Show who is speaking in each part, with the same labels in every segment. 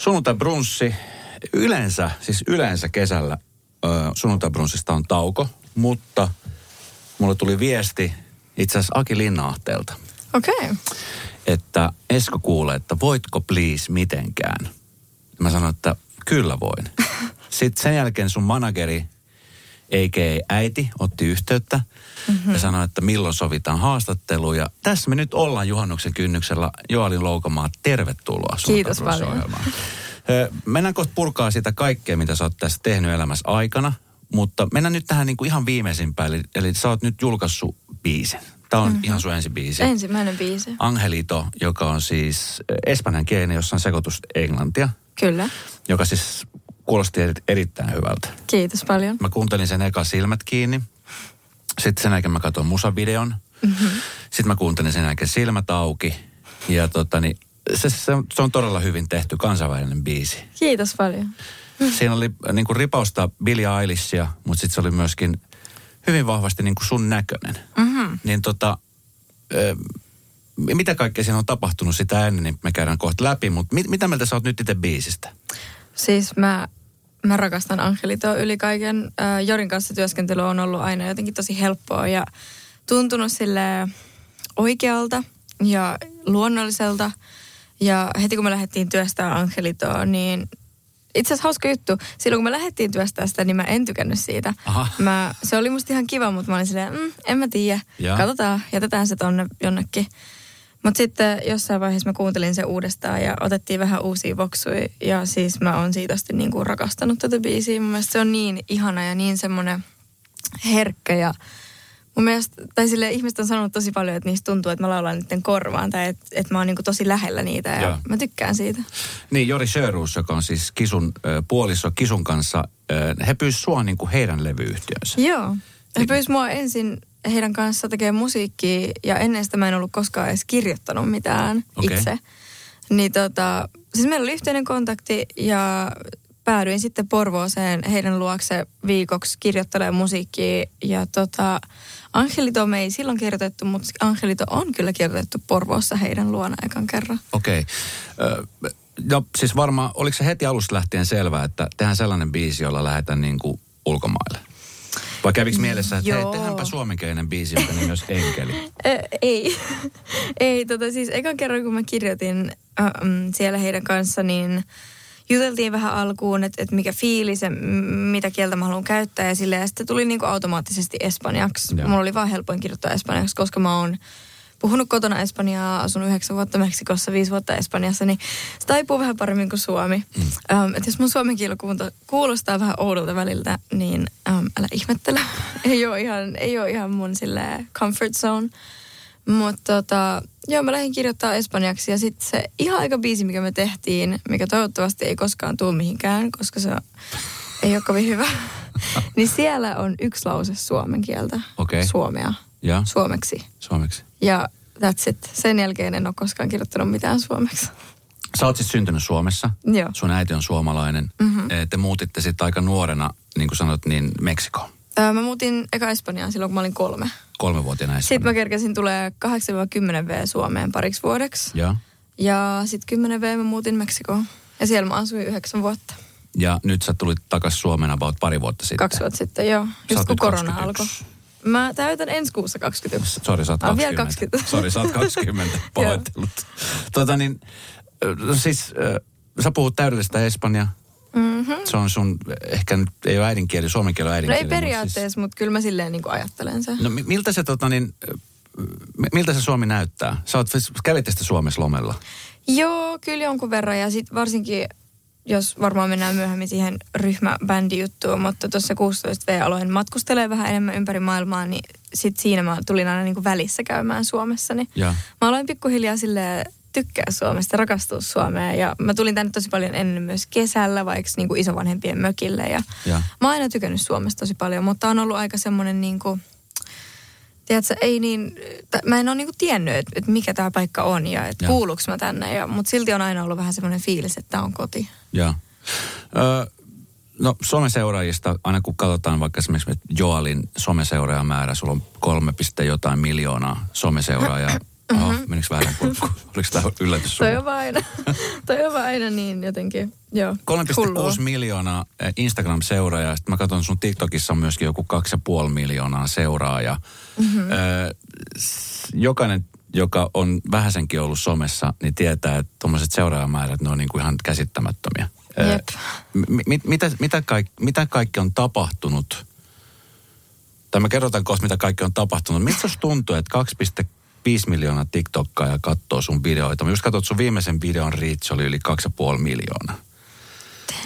Speaker 1: Sunnuntai-brunssi, yleensä, siis yleensä kesällä ö, sunnuntai-brunssista on tauko, mutta mulle tuli viesti itse asiassa Aki Linnaahteelta,
Speaker 2: Okei. Okay.
Speaker 1: että Esko kuulee, että voitko please mitenkään. Mä sanoin, että kyllä voin. Sitten sen jälkeen sun manageri, eikä äiti, otti yhteyttä mm-hmm. ja sanoi, että milloin sovitaan haastattelu. Ja tässä me nyt ollaan juhannuksen kynnyksellä. Joalin Loukomaa, tervetuloa
Speaker 2: Kiitos.
Speaker 1: Ö, Mennään kohta purkaa sitä kaikkea, mitä sä oot tässä tehnyt elämässä aikana. Mutta mennään nyt tähän niinku ihan viimeisimpään. Eli, eli sä oot nyt julkaissut biisin. Tämä on mm-hmm. ihan sun ensi biisi.
Speaker 2: Ensimmäinen biisi.
Speaker 1: Angelito, joka on siis espanjan kielinen, jossa on sekoitus englantia,
Speaker 2: Kyllä.
Speaker 1: joka siis kuulosti eri- erittäin hyvältä.
Speaker 2: Kiitos paljon.
Speaker 1: Mä kuuntelin sen eka silmät kiinni. Sitten sen jälkeen mä katsoin musavideon. Mm-hmm. Sitten mä kuuntelin sen jälkeen silmät auki. Ja tota, niin, se, se, on, se on todella hyvin tehty kansainvälinen biisi.
Speaker 2: Kiitos paljon.
Speaker 1: Siinä oli äh, niin kuin ripausta Billie Eilishia, mutta sitten se oli myöskin hyvin vahvasti niin kuin sun näköinen.
Speaker 2: Mm-hmm.
Speaker 1: Niin tota, ö, mitä kaikkea siinä on tapahtunut sitä ennen, niin me käydään kohta läpi. Mutta mit, mitä mieltä sä oot nyt itse biisistä?
Speaker 2: Siis mä, mä rakastan Angelitoa yli kaiken. Äh, Jorin kanssa työskentely on ollut aina jotenkin tosi helppoa ja tuntunut sille oikealta ja luonnolliselta. Ja heti kun me lähdettiin työstää Angelitoa, niin itse asiassa hauska juttu. Silloin kun me lähdettiin työstää sitä, niin mä en tykännyt siitä.
Speaker 1: Aha.
Speaker 2: Mä, se oli musta ihan kiva, mutta mä olin silleen, mm, en mä tiedä. Katsotaan, jätetään se tonne jonnekin. Mutta sitten jossain vaiheessa mä kuuntelin sen uudestaan ja otettiin vähän uusia voksuja. Ja siis mä oon siitä asti niinku rakastanut tätä biisiä. Mun mielestä se on niin ihana ja niin semmoinen herkkä ja mun mielestä, tai sille ihmiset on sanonut tosi paljon, että niistä tuntuu, että mä laulan niiden korvaan tai että, että mä oon niinku tosi lähellä niitä ja
Speaker 1: Joo.
Speaker 2: mä tykkään siitä.
Speaker 1: Niin, Jori Sjöruus, joka on siis Kisun ö, puoliso Kisun kanssa, ö, he pyysivät sua niin kuin heidän levyyhtiönsä.
Speaker 2: Joo. He pyysi mua ensin heidän kanssa tekemään musiikkia ja ennen sitä mä en ollut koskaan edes kirjoittanut mitään
Speaker 1: Okei.
Speaker 2: itse. Niin tota, siis meillä oli yhteinen kontakti ja päädyin sitten Porvooseen heidän luokse viikoksi kirjoittelemaan musiikkia. Ja tota, Angelito me ei silloin kirjoitettu, mutta Angelito on kyllä kirjoitettu Porvoossa heidän luona ekan kerran.
Speaker 1: Okei. Ö, No siis varmaan, oliko se heti alusta lähtien selvää, että tehdään sellainen biisi, jolla lähdetään niin kuin ulkomaille? Vai kävikö mielessä, että hei, tehdäänpä suomenkielinen biisi, jonka nimi olisi Enkeli?
Speaker 2: Ö, ei. ei, tota siis ekan kerran kun mä kirjoitin äh, mm, siellä heidän kanssa, niin juteltiin vähän alkuun, että, että mikä fiilis ja m- mitä kieltä mä haluan käyttää ja silleen. Ja sitten tuli niinku automaattisesti espanjaksi.
Speaker 1: Joo.
Speaker 2: Mulla oli vaan helpoin kirjoittaa espanjaksi, koska mä oon puhunut kotona espanjaa, asunut yhdeksän vuotta Meksikossa, viisi vuotta Espanjassa, niin se taipuu vähän paremmin kuin suomi. Mm. Um, että jos mun suomen kieli kuulostaa vähän oudolta väliltä, niin um, älä ihmettele. ei, ole ihan, ei ole ihan mun sille comfort zone. Mutta tota, joo, mä lähdin kirjoittaa espanjaksi ja sitten se ihan aika biisi, mikä me tehtiin, mikä toivottavasti ei koskaan tule mihinkään, koska se ei ole kovin hyvä. niin siellä on yksi lause suomen kieltä.
Speaker 1: Okei.
Speaker 2: Suomea.
Speaker 1: Ja
Speaker 2: Suomeksi.
Speaker 1: suomeksi.
Speaker 2: Ja that's it. Sen jälkeen en ole koskaan kirjoittanut mitään suomeksi.
Speaker 1: Sä oot siis syntynyt Suomessa.
Speaker 2: Joo.
Speaker 1: Sun äiti on suomalainen. Mm-hmm. Te muutitte sitten aika nuorena, niin kuin sanot, niin Meksikoon.
Speaker 2: Öö, mä muutin eka Espanjaan silloin, kun mä olin kolme.
Speaker 1: Kolmevuotiaana
Speaker 2: Sitten mä
Speaker 1: Espanjaan.
Speaker 2: kerkesin tulee 8-10 V Suomeen pariksi vuodeksi.
Speaker 1: Ja,
Speaker 2: Ja sitten 10 V mä muutin Meksikoon. Ja siellä mä asuin yhdeksän vuotta.
Speaker 1: ja nyt sä tulit takaisin Suomeen about pari vuotta sitten.
Speaker 2: Kaksi vuotta sitten, joo. Just kun korona
Speaker 1: 21.
Speaker 2: alkoi. Mä täytän ensi kuussa 21.
Speaker 1: Sori, sä oot
Speaker 2: Mä oon
Speaker 1: 20.
Speaker 2: vielä 20.
Speaker 1: Sori, sä oot 20. Pahoittelut. tota niin, no siis ö, sä puhut täydellistä espanjaa.
Speaker 2: Mm-hmm.
Speaker 1: Se on sun, ehkä nyt ei ole äidinkieli, suomen kieli on
Speaker 2: No
Speaker 1: äidinkieli.
Speaker 2: ei
Speaker 1: mutta
Speaker 2: periaatteessa, mutta kyllä mä silleen niin kuin ajattelen sen.
Speaker 1: Siis, no mi- miltä se tota niin, miltä se Suomi näyttää? Sä oot, kävitte sitten Suomessa lomella.
Speaker 2: Joo, kyllä jonkun verran ja sitten varsinkin, jos varmaan mennään myöhemmin siihen ryhmäbändijuttuun, mutta tuossa 16V aloin matkustelee vähän enemmän ympäri maailmaa, niin sitten siinä mä tulin aina niin kuin välissä käymään Suomessa, niin
Speaker 1: Ja.
Speaker 2: mä aloin pikkuhiljaa sille tykkää Suomesta, rakastua Suomeen ja mä tulin tänne tosi paljon ennen myös kesällä, vaikka niin kuin isovanhempien mökille ja,
Speaker 1: Ja.
Speaker 2: mä oon aina tykännyt Suomesta tosi paljon, mutta on ollut aika semmoinen niin kuin, tiedätkö, ei niin, t- mä en ole niinku tiennyt, että et mikä tämä paikka on ja että kuuluuko mä tänne. Ja, mutta silti on aina ollut vähän semmoinen fiilis, että tämä on koti.
Speaker 1: Ja. Ö, no someseuraajista, aina kun katsotaan vaikka esimerkiksi Joalin someseuraajamäärä, sulla on kolme piste jotain miljoonaa someseuraajaa. Oho, menikö väärän kurkkuun? Oliko tämä yllätys
Speaker 2: Toi
Speaker 1: sulle?
Speaker 2: on aina, toi on aina niin jotenkin, joo.
Speaker 1: 3,6 miljoonaa eh, Instagram-seuraajaa. Sitten mä katson sun TikTokissa on myöskin joku 2,5 miljoonaa seuraajaa. Mm-hmm. jokainen, joka on vähäsenkin ollut somessa, niin tietää, että tuommoiset seuraajamäärät, ne on niinku ihan käsittämättömiä.
Speaker 2: Jep.
Speaker 1: mi- mi- mitä, mitä, kaik, mitä kaikki on tapahtunut? Tai mä kerrotaan kohta, mitä kaikki on tapahtunut. Susta tuntuu, että 2,5 miljoonaa TikTokkaa ja katsoo sun videoita? Mä just katsoin, sun viimeisen videon reach oli yli 2,5 miljoonaa.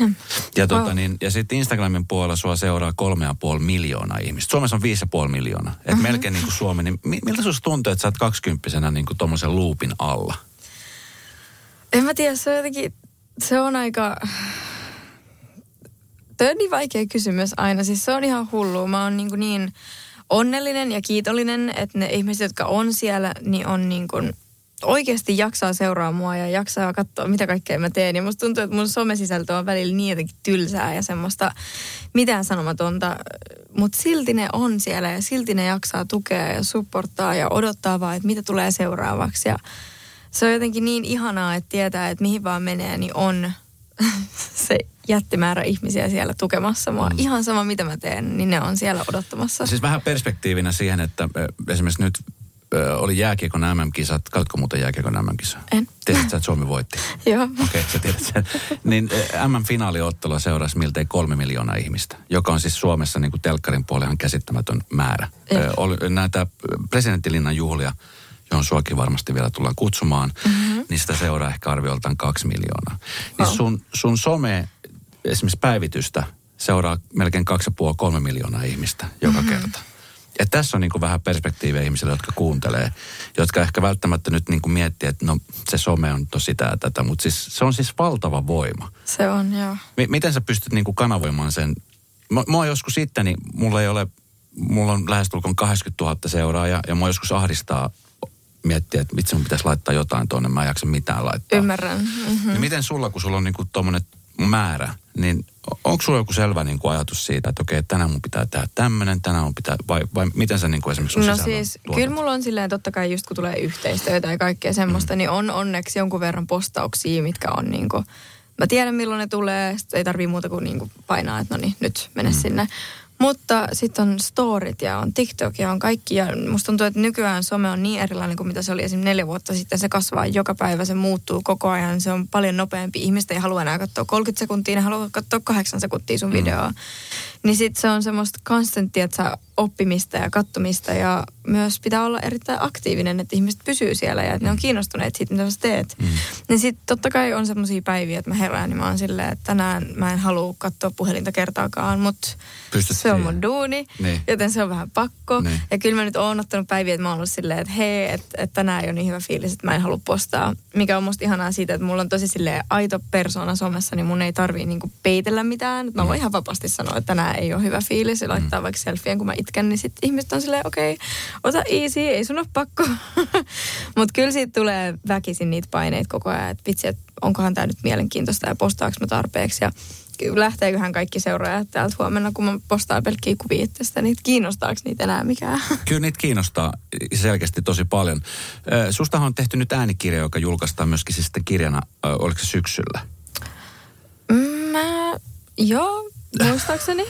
Speaker 2: Damn.
Speaker 1: Ja, tota,
Speaker 2: Wow.
Speaker 1: niin, ja sitten Instagramin puolella sua seuraa kolme ja puoli miljoonaa ihmistä. Suomessa on viisi ja puoli miljoonaa. Et
Speaker 2: Mhm.
Speaker 1: melkein niin kuin Suomi. Niin mi- miltä susta tuntuu, että sä oot kaksikymppisenä niin kuin tommosen loopin alla?
Speaker 2: En mä tiedä, se on jotenkin, se on aika... Toi on niin vaikea kysymys aina. Siis se on ihan hullu. Mä oon niin, kuin niin onnellinen ja kiitollinen, että ne ihmiset, jotka on siellä, niin on niin kuin oikeasti jaksaa seuraa mua ja jaksaa katsoa, mitä kaikkea mä teen. Ja musta tuntuu, että mun somesisältö on välillä niin jotenkin tylsää ja semmoista mitään sanomatonta. Mutta silti ne on siellä ja silti ne jaksaa tukea ja supporttaa ja odottaa vaan, että mitä tulee seuraavaksi. Ja se on jotenkin niin ihanaa, että tietää, että mihin vaan menee, niin on se jättimäärä ihmisiä siellä tukemassa mua. Mm. Ihan sama, mitä mä teen, niin ne on siellä odottamassa.
Speaker 1: Siis vähän perspektiivinä siihen, että ö, esimerkiksi nyt oli jääkiekon MM-kisat. Katsotko muuten jääkiekon MM-kisa?
Speaker 2: En.
Speaker 1: Tiesit sä, että Suomi voitti?
Speaker 2: Joo.
Speaker 1: Okei, okay, sä tiedät sen. Niin MM-finaaliottelua seurasi miltei kolme miljoonaa ihmistä, joka on siis Suomessa niin kuin telkkarin puolella ihan käsittämätön määrä.
Speaker 2: Jep.
Speaker 1: Ö, oli näitä presidenttilinnan juhlia, johon suakin varmasti vielä tullaan kutsumaan, mm-hmm. niin sitä seuraa ehkä arvioltaan kaksi miljoonaa. Niin
Speaker 2: Oh.
Speaker 1: sun, sun some, esimerkiksi päivitystä, seuraa melkein kaksi ja puoli, kolme miljoonaa ihmistä joka mm-hmm. kerta. Ja tässä on niin kuin vähän perspektiivejä ihmisille, jotka kuuntelee, jotka ehkä välttämättä nyt niin kuin miettii, että no se some on tosi sitä ja tätä, mutta siis, se on siis valtava voima.
Speaker 2: Se on, joo.
Speaker 1: M- miten sä pystyt niin kuin kanavoimaan sen? Mä, mä joskus sitten, niin mulla ei ole, mulla on lähestulkoon 80 000 seuraajaa ja mua joskus ahdistaa miettiä, että vitsi mun pitäisi laittaa jotain tuonne, mä en jaksa mitään laittaa.
Speaker 2: Ymmärrän. Mm-hmm.
Speaker 1: Niin miten sulla, kun sulla on niin kuin tommonen määrä, niin onko sulla joku selvä niin kuin ajatus siitä, että okei, tänään mun pitää tehdä tämmöinen, tänään mun pitää, vai, vai miten sä niin kuin esimerkiksi sun
Speaker 2: No siis,
Speaker 1: tuotat?
Speaker 2: kyllä mulla on silleen totta kai just kun tulee yhteistyötä ja kaikkea semmoista, mm. niin on onneksi jonkun verran postauksia, mitkä on niinku, mä tiedän milloin ne tulee, sit ei tarvii muuta kuin niinku painaa, että no niin, nyt mene mm. sinne. Mutta sitten on storit ja on TikTok ja on kaikki. Ja musta tuntuu, että nykyään some on niin erilainen kuin mitä se oli esimerkiksi neljä vuotta sitten. Se kasvaa joka päivä, se muuttuu koko ajan. Se on paljon nopeampi. Ihmiset ei halua enää katsoa 30 sekuntia, ne haluaa katsoa 8 sekuntia sun videoa. Niin sitten se on semmoista konstanttia, että sä oppimista ja kattomista ja myös pitää olla erittäin aktiivinen, että ihmiset pysyy siellä ja että ne on kiinnostuneet siitä, mitä sä teet. Mm. Niin sitten totta kai on semmoisia päiviä, että mä herään niin mä oon silleen, että tänään mä en halua katsoa puhelinta kertaakaan, mutta
Speaker 1: Pystyt
Speaker 2: se on
Speaker 1: siihen.
Speaker 2: mun duuni,
Speaker 1: Niin.
Speaker 2: joten se on vähän pakko.
Speaker 1: Niin.
Speaker 2: Ja kyllä mä nyt oon ottanut päiviä, että mä oon ollut silleen, että hei, että, että tänään ei ole niin hyvä fiilis, että mä en halua postaa. Mikä on musta ihanaa siitä, että mulla on tosi silleen aito persona somessa, niin mun ei tarvii niinku peitellä mitään. Mä voin ihan vapaasti sanoa, että tänään ei ole hyvä fiilis ja laittaa vaikka selfien, kun mä itken, niin sitten ihmiset on silleen, okei, okay, ota easy, ei sun ole pakko. Mutta kyllä siitä tulee väkisin niitä paineita koko ajan, että vitsi, että onkohan tämä nyt mielenkiintoista ja postaaks mä tarpeeksi. Ja kyllä lähteeköhän kaikki seuraajat täältä huomenna, kun mä postaan pelkkiä kuvia itsestä, niin kiinnostaako niitä enää mikään?
Speaker 1: Kyllä niitä kiinnostaa selkeästi tosi paljon. Sustahan on tehty nyt äänikirja, joka julkaistaan myöskin siis sitten kirjana, oliko se syksyllä?
Speaker 2: Mm, Mä, joo, muistaakseni.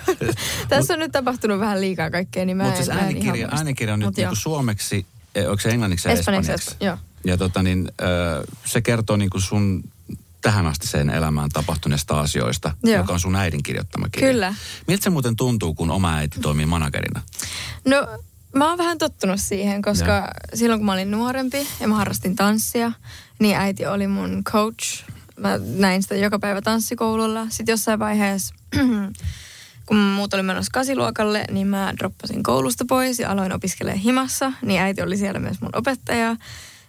Speaker 2: Tässä on nyt tapahtunut vähän liikaa kaikkea, niin mä
Speaker 1: Mutta siis äänikirja, äänikirja on nyt niinku suomeksi, eh, onko se englanniksi ja
Speaker 2: Espanjaksi,
Speaker 1: espanjaksi?
Speaker 2: joo.
Speaker 1: Ja tota niin, se kertoo niinku sun tähän asti sen elämään tapahtuneista asioista,
Speaker 2: Joo.
Speaker 1: joka on sun äidin kirjoittama kirja.
Speaker 2: Kyllä.
Speaker 1: Miltä se muuten tuntuu, kun oma äiti toimii managerina?
Speaker 2: No, mä oon vähän tottunut siihen, koska
Speaker 1: Ja.
Speaker 2: silloin kun mä olin nuorempi ja mä harrastin tanssia, niin äiti oli mun coach. Mä näin sitä joka päivä tanssikoululla. Sitten jossain vaiheessa, kun muut oli menossa kasiluokalle, niin mä droppasin koulusta pois ja aloin opiskelemaan himassa. Niin äiti oli siellä myös mun opettaja.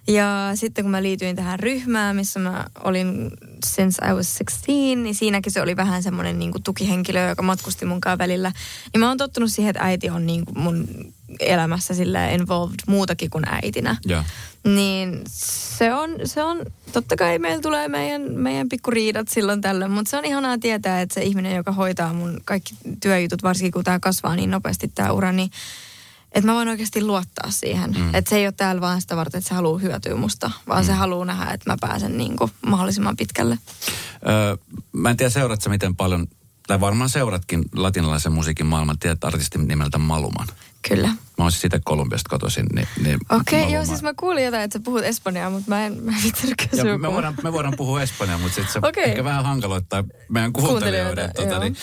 Speaker 2: Ja sitten kun mä liityin tähän ryhmään, missä mä olin since I was 16, niin siinäkin se oli vähän semmoinen niin tukihenkilö, joka matkusti munkaan välillä. Ja mä oon tottunut siihen, että äiti on niin kuin mun elämässä sillä involved muutakin kuin äitinä.
Speaker 1: Joo.
Speaker 2: Niin se on, se on, totta kai meillä tulee meidän, meidän pikkuriidat silloin tällöin, mutta se on ihanaa tietää, että se ihminen, joka hoitaa mun kaikki työjutut, varsinkin kun tämä kasvaa niin nopeasti tämä ura, niin että mä voin oikeasti luottaa siihen. Mm. Että se ei ole täällä vaan sitä varten, että se haluaa hyötyä musta, vaan mm. se haluaa nähdä, että mä pääsen niin kuin mahdollisimman pitkälle.
Speaker 1: Öö, mä en tiedä, seuratko miten paljon, tai varmaan seuratkin latinalaisen musiikin maailman, tiedät artistin nimeltä Maluman.
Speaker 2: Kyllä.
Speaker 1: Mä oon siis siitä Kolumbiasta kotoisin. Niin, niin
Speaker 2: Okei, okay, joo, siis mä kuulin jotain, että sä puhut espanjaa, mutta mä en, mä en kysyä.
Speaker 1: me, voidaan, me voidaan puhua espanjaa, mutta sit se okay. ehkä vähän hankaloittaa meidän kuuntelijoiden. Tota, niin,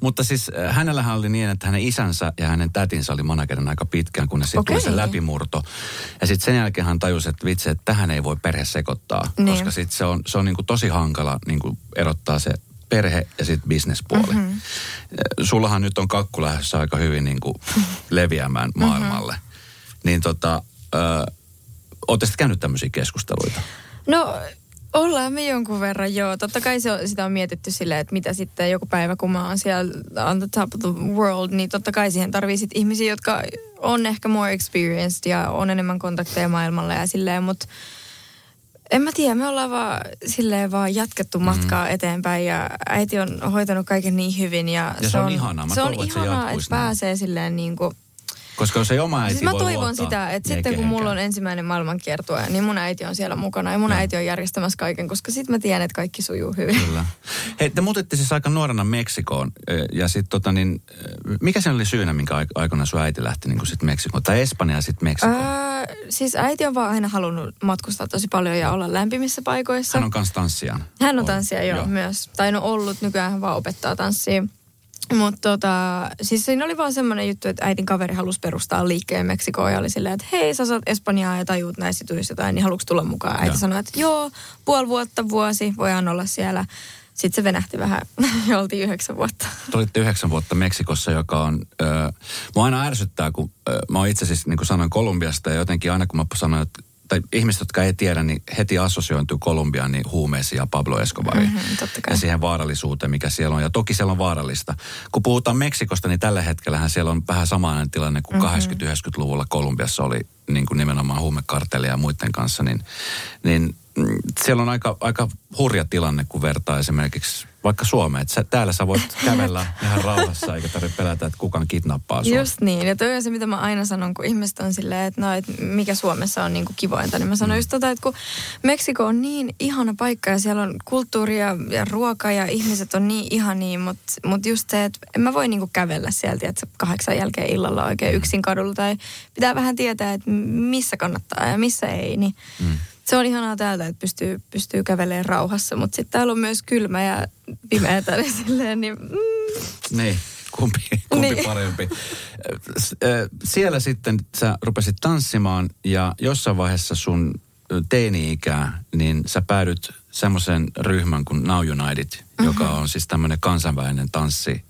Speaker 1: mutta siis äh, hänellähän oli niin, että hänen isänsä ja hänen tätinsä oli managerin aika pitkään, kunnes sitten okay. tuli se läpimurto. Ja sitten sen jälkeen hän tajusi, että vitsi, että tähän ei voi perhe sekoittaa, niin. koska sitten se on, se on niin kuin tosi hankala niin kuin erottaa se perhe ja sitten bisnespuoli. Mm-hmm. Sullahan nyt on kakku lähdössä aika hyvin niin kuin leviämään mm-hmm. maailmalle. Mm-hmm. Niin tota, ö, käynyt tämmöisiä keskusteluita?
Speaker 2: No ollaan me jonkun verran, joo. Totta kai se on, sitä on mietitty silleen, että mitä sitten joku päivä, kun mä oon siellä on the top of the world, niin totta kai siihen tarvii sit ihmisiä, jotka on ehkä more experienced ja on enemmän kontakteja maailmalle ja silleen, mutta en mä tiedä, me ollaan vaan silleen vaan jatkettu matkaa mm. eteenpäin ja äiti on hoitanut kaiken niin hyvin. Ja,
Speaker 1: ja se, se on, on ihanaa. Mä
Speaker 2: se toivon, on ihanaa, että, että pääsee silleen niin kuin
Speaker 1: koska jos ei oma äiti
Speaker 2: siis mä toivon luottaa, sitä, että sitten kun mulla on ensimmäinen maailmankiertue, niin mun äiti on siellä mukana ja mun ja. äiti on järjestämässä kaiken, koska sitten mä tiedän, että kaikki sujuu hyvin. Kyllä.
Speaker 1: Hei, te muutitte siis aika nuorena Meksikoon ja sitten tota niin, mikä sen oli syynä, minkä aikana sun äiti lähti niin sitten Meksikoon? Tai Espanja sitten Meksikoon? Öö,
Speaker 2: siis äiti on vaan aina halunnut matkustaa tosi paljon ja olla lämpimissä paikoissa.
Speaker 1: Hän on kans tanssija.
Speaker 2: Hän on tanssija, joo, joo, myös. Tai no ollut, nykyään hän vaan opettaa tanssia. Mutta tota, siis siinä oli vaan semmoinen juttu, että äitin kaveri halusi perustaa liikkeen Meksikoon ja oli silleen, että hei, sä saat Espanjaa ja tajuut näissä jutuissa jotain, niin haluatko tulla mukaan? Äiti ja. sanoi, että joo, puoli vuotta, vuosi, voidaan olla siellä. Sitten se venähti vähän ja oltiin yhdeksän vuotta.
Speaker 1: Te olitte yhdeksän vuotta Meksikossa, joka on... Äh, mua aina ärsyttää, kun äh, mä oon itse siis, niin kuin sanoin, Kolumbiasta ja jotenkin aina kun mä sanoin, että tai ihmiset, jotka ei tiedä, niin heti assosiointuu Kolumbiaan niin huumeisiin ja Pablo Escobariin. Mm-hmm, ja siihen vaarallisuuteen, mikä siellä on. Ja toki siellä on vaarallista. Kun puhutaan Meksikosta, niin tällä hetkellähän siellä on vähän samanlainen tilanne kuin mm-hmm. 80-90-luvulla Kolumbiassa oli niin kuin nimenomaan huumekartellia ja muiden kanssa. Niin, niin mm, siellä on aika, aika hurja tilanne, kun vertaa esimerkiksi vaikka Suomeen. Että sä, täällä sä voit kävellä ihan rauhassa, eikä tarvitse pelätä, että kukaan kidnappaa sua.
Speaker 2: Just niin. Ja toi on se, mitä mä aina sanon, kun ihmiset on silleen, että no, että mikä Suomessa on niinku kivointa. Niin mä sanon mm. just tota, että kun Meksiko on niin ihana paikka ja siellä on kulttuuria ja ruoka ja ihmiset on niin ihania, mutta mut just se, että en mä voi niinku kävellä sieltä, että kahdeksan jälkeen illalla oikein yksin kadulla. Tai pitää vähän tietää, että missä kannattaa ja missä ei. Niin mm se on ihanaa täältä, että pystyy, pystyy kävelemään rauhassa, mutta sitten täällä on myös kylmä ja pimeätä, niin silleen, niin... Mm.
Speaker 1: Niin, kumpi, kumpi niin. parempi. Siellä sitten sä rupesit tanssimaan ja jossain vaiheessa sun teini-ikää, niin sä päädyt semmoisen ryhmän kuin Now United, mm-hmm. joka on siis tämmöinen kansainvälinen tanssi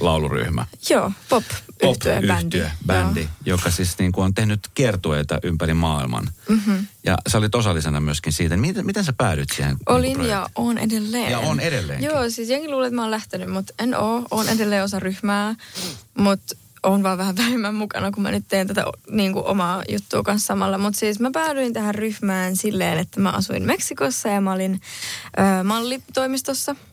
Speaker 1: lauluryhmä.
Speaker 2: Joo, pop yhtye bändi.
Speaker 1: bändi joka siis niin kuin on tehnyt kiertueita ympäri maailman. Mm-hmm. Ja sä olit osallisena myöskin siitä. Miten, miten sä päädyit siihen
Speaker 2: Olin niin ja on edelleen.
Speaker 1: Ja on edelleen.
Speaker 2: Joo, siis jengi luulee, että mä oon lähtenyt, mutta en oo. Oon edelleen osa ryhmää, mutta on vaan vähän vähemmän mukana, kun mä nyt teen tätä niin kuin omaa juttua kanssa samalla. Mutta siis mä päädyin tähän ryhmään silleen, että mä asuin Meksikossa ja mä olin ö, mallitoimistossa –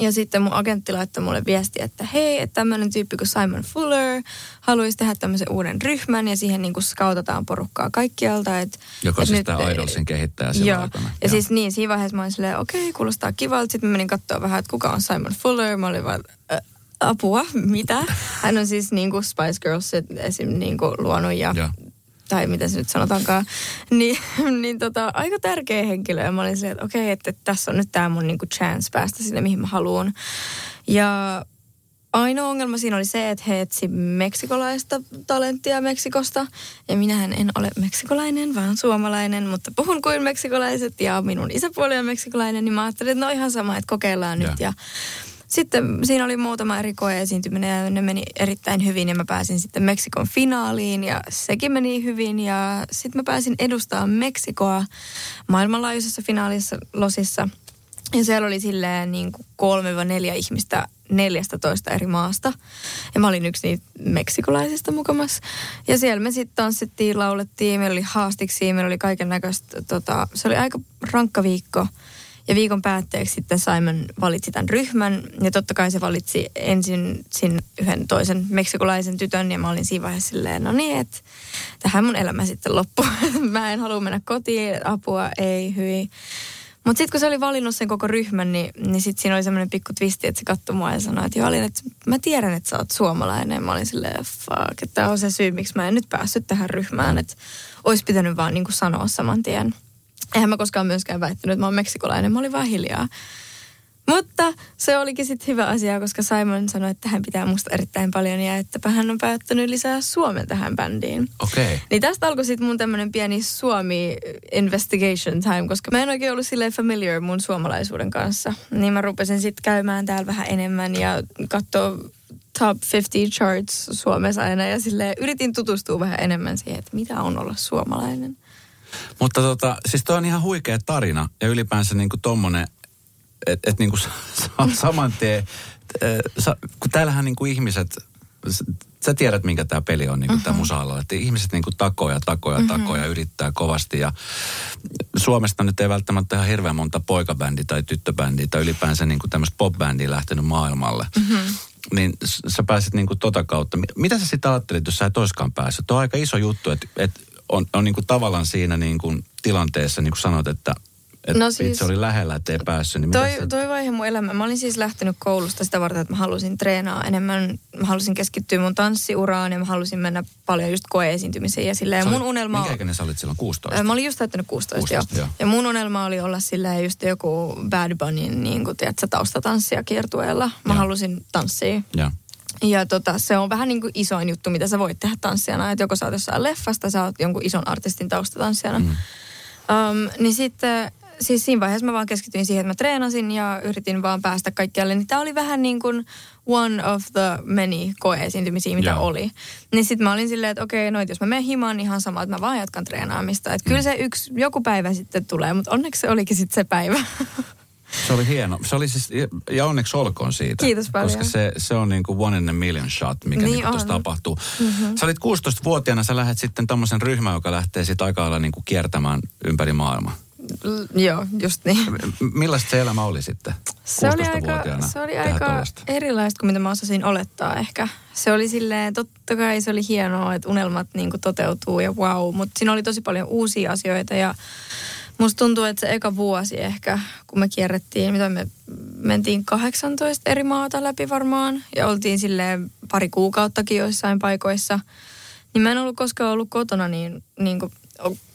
Speaker 2: ja sitten mun agentti laittoi mulle viesti, että hei, että tämmöinen tyyppi kuin Simon Fuller haluaisi tehdä tämmöisen uuden ryhmän ja siihen niin kuin skautataan porukkaa kaikkialta. Et,
Speaker 1: Joka et siis tämä Idolsin kehittäjä silloin joo. aikana.
Speaker 2: Ja joo. siis niin, siinä vaiheessa mä olin silleen, okei, okay, kuulostaa kivalta. Sitten mä menin katsoa vähän, että kuka on Simon Fuller. Mä olin vaan, äh, apua, mitä? Hän on siis niin kuin Spice Girls esim. Niin kuin luonut ja ja tai mitä se nyt sanotaankaan, niin, niin tota, aika tärkeä henkilö. Ja mä olin silleen, että okei, okay, että, että tässä on nyt tämä mun niinku chance päästä sinne, mihin mä haluan. Ja ainoa ongelma siinä oli se, että he etsi meksikolaista talenttia Meksikosta. Ja minähän en ole meksikolainen, vaan suomalainen, mutta puhun kuin meksikolaiset ja minun isäpuoli on meksikolainen, niin mä ajattelin, että no ihan sama, että kokeillaan ja. nyt. Ja sitten siinä oli muutama eri koeesiintyminen ja ne meni erittäin hyvin ja mä pääsin sitten Meksikon finaaliin ja sekin meni hyvin ja sitten mä pääsin edustamaan Meksikoa maailmanlaajuisessa finaalissa Losissa. Ja siellä oli silleen niin kuin kolme vai neljä ihmistä 14 eri maasta. Ja mä olin yksi niitä meksikolaisista mukamassa. Ja siellä me sitten tanssittiin, laulettiin, meillä oli haastiksi, meillä oli kaiken näköistä, tota, se oli aika rankka viikko. Ja viikon päätteeksi sitten Simon valitsi tämän ryhmän. Ja totta kai se valitsi ensin sin yhden toisen meksikolaisen tytön. Ja mä olin siinä vaiheessa silleen, no niin, että tähän mun elämä sitten loppuu. mä en halua mennä kotiin, apua ei, hyi. Mutta sitten kun se oli valinnut sen koko ryhmän, niin, niin sitten siinä oli semmoinen pikku twisti, että se katsoi mua ja sanoi, että joo, että mä tiedän, että sä oot suomalainen. Mä olin silleen, fuck, että on se syy, miksi mä en nyt päässyt tähän ryhmään. Että olisi pitänyt vaan niin kuin sanoa saman tien. Eihän mä koskaan myöskään väittänyt, että mä oon meksikolainen. Mä olin vaan hiljaa. Mutta se olikin sitten hyvä asia, koska Simon sanoi, että hän pitää musta erittäin paljon ja että hän on päättänyt lisää Suomen tähän bändiin.
Speaker 1: Okei. Okay.
Speaker 2: Niin tästä alkoi sitten mun tämmöinen pieni Suomi investigation time, koska mä en oikein ollut silleen familiar mun suomalaisuuden kanssa. Niin mä rupesin sitten käymään täällä vähän enemmän ja katsoa top 50 charts Suomessa aina ja sille yritin tutustua vähän enemmän siihen, että mitä on olla suomalainen.
Speaker 1: Mutta tota, siis toi on ihan huikea tarina ja ylipäänsä niinku tommonen, että et niinku saman tien, sa, kun täällähän niinku ihmiset, sä tiedät minkä tämä peli on niinku mm-hmm. tämä musa että ihmiset niinku takoja, takoja, mm-hmm. takoja, yrittää kovasti ja Suomesta nyt ei välttämättä ihan hirveän monta poikabändiä tai tyttöbändiä tai ylipäänsä niinku tämmöistä popbändiä lähtenyt maailmalle. Mm-hmm niin sä pääsit niinku tota kautta. Mitä sä sitten ajattelit, jos sä et oiskaan päässyt? Tuo on aika iso juttu, että et on, on niinku tavallaan siinä niinku tilanteessa, niin kuin sanoit, että että no siis, itse oli lähellä, että ei päässyt. Niin
Speaker 2: toi, toi vaihe mun elämä. Mä olin siis lähtenyt koulusta sitä varten, että mä halusin treenaa enemmän. Mä halusin keskittyä mun tanssiuraan ja mä halusin mennä paljon just koeesiintymiseen. Ja silleen
Speaker 1: sä
Speaker 2: mun unelma...
Speaker 1: Minkä ikäinen sä olit silloin? 16?
Speaker 2: Mä olin just täyttänyt 16, 16 joo. joo. Ja mun unelma oli olla silleen just joku Bad Bunnyin niin kuin, tiedätkö, taustatanssia kiertueella. Mä ja. halusin tanssia. Ja. Ja tota, se on vähän niin kuin isoin juttu, mitä sä voit tehdä tanssijana. Että joko sä oot jossain leffasta, sä oot jonkun ison artistin taustatanssijana. Mm. Um, niin sitten siis siinä vaiheessa mä vaan keskityin siihen, että mä treenasin ja yritin vaan päästä kaikkialle. Niin tää oli vähän niin kuin one of the many koeesiintymisiä, mitä yeah. oli. Niin sitten mä olin silleen, että okei, no jos mä menen himaan, niin ihan sama, että mä vaan jatkan treenaamista. Että mm. kyllä se yksi, joku päivä sitten tulee, mutta onneksi se olikin sitten se päivä.
Speaker 1: Se oli hieno. Se oli siis, ja onneksi olkoon siitä.
Speaker 2: Kiitos paljon.
Speaker 1: Koska se, se on niin kuin one in a million shot, mikä niin niin tuossa tapahtuu. Mm-hmm. Sä olit 16-vuotiaana, sä lähdet sitten tämmöisen ryhmän, joka lähtee sitten aika lailla niin kuin kiertämään ympäri maailmaa.
Speaker 2: L- joo, just niin.
Speaker 1: Millaista se elämä oli sitten
Speaker 2: se oli aika, se oli aika erilaista kuin mitä mä osasin olettaa ehkä. Se oli silleen, totta kai se oli hienoa, että unelmat niin kuin toteutuu ja wow, mutta siinä oli tosi paljon uusia asioita ja Musta tuntuu, että se eka vuosi ehkä, kun me kierrettiin, mitä me mentiin 18 eri maata läpi varmaan. Ja oltiin sille pari kuukauttakin joissain paikoissa. Niin mä en ollut koskaan ollut kotona niin, niin kuin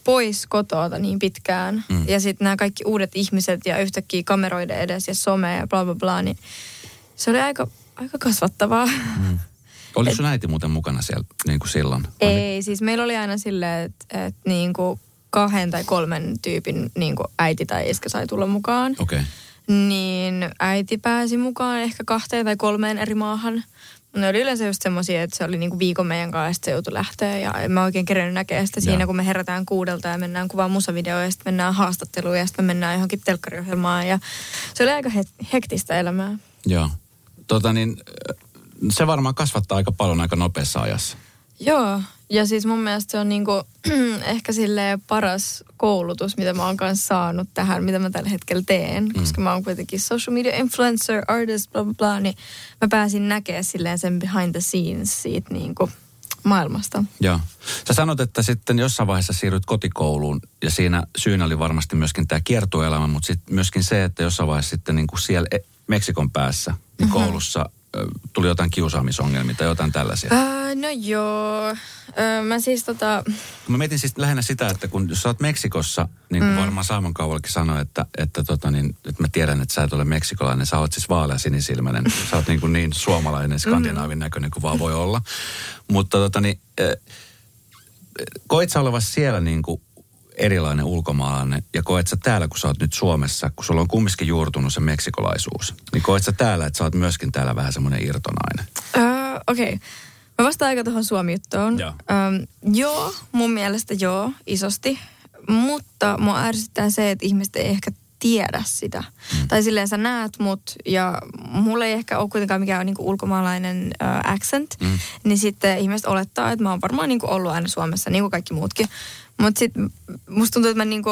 Speaker 2: pois kotoa niin pitkään. Mm. Ja sitten nämä kaikki uudet ihmiset ja yhtäkkiä kameroiden edes ja some ja bla bla bla. Niin se oli aika, aika kasvattavaa. Mm.
Speaker 1: Oliko sun äiti muuten mukana siellä niin kuin silloin?
Speaker 2: Ei, siis meillä oli aina silleen, että, että niin kuin kahden tai kolmen tyypin niin kuin äiti tai iskä sai tulla mukaan.
Speaker 1: Okay.
Speaker 2: Niin äiti pääsi mukaan ehkä kahteen tai kolmeen eri maahan. Ne oli yleensä just semmoisia, että se oli niinku viikon meidän kanssa ja se joutui lähteä. Ja en mä oikein kerennyt näkeä sitä siinä, ja. kun me herätään kuudelta ja mennään kuvaan musavideoja ja sitten mennään haastatteluun ja sitten me mennään johonkin telkkariohjelmaan. Ja se oli aika hektistä elämää.
Speaker 1: Joo. Tota niin, se varmaan kasvattaa aika paljon aika nopeassa ajassa.
Speaker 2: Joo, ja siis mun mielestä se on niinku, ehkä sille paras koulutus, mitä mä oon kanssa saanut tähän, mitä mä tällä hetkellä teen. Mm. Koska mä oon kuitenkin social media influencer, artist, bla bla bla, niin mä pääsin näkemään silleen sen behind the scenes siitä niinku maailmasta.
Speaker 1: Joo. Sä sanot, että sitten jossain vaiheessa siirryt kotikouluun ja siinä syynä oli varmasti myöskin tämä kiertuelämä, mutta sitten myöskin se, että jossain vaiheessa sitten niin kuin siellä e- Meksikon päässä niin mm-hmm. Tuli jotain kiusaamisongelmia tai jotain tällaisia?
Speaker 2: Äh, no joo. Äh, mä siis tota...
Speaker 1: Mä mietin siis lähinnä sitä, että kun jos sä oot Meksikossa, niin kuin mm. varmaan Saamon Kauvalkin sanoi, että, että, tota niin, että mä tiedän, että sä et ole meksikolainen, sä oot siis vaalea sinisilmäinen. sä oot niin, kuin niin suomalainen, skandinaavin näköinen kuin vaan voi olla. Mutta tota niin, koit sä olevasi siellä niin kuin erilainen ulkomaalainen ja koet sä täällä, kun sä oot nyt Suomessa, kun sulla on kumminkin juurtunut se meksikolaisuus, niin koet sä täällä, että sä oot myöskin täällä vähän semmoinen irtonainen?
Speaker 2: Uh, Okei. Okay. Mä vastaan aika tuohon Suomi-juttuun. Joo. Um, joo, mun mielestä joo, isosti. Mutta mua ärsyttää se, että ihmiset ei ehkä tiedä sitä. Mm. Tai silleen sä näet mut ja mulla ei ehkä ole kuitenkaan mikään niin kuin ulkomaalainen uh, accent, mm. niin sitten ihmiset olettaa, että mä oon varmaan niin kuin ollut aina Suomessa, niin kuin kaikki muutkin. Mutta sitten musta tuntuu, että mä niinku,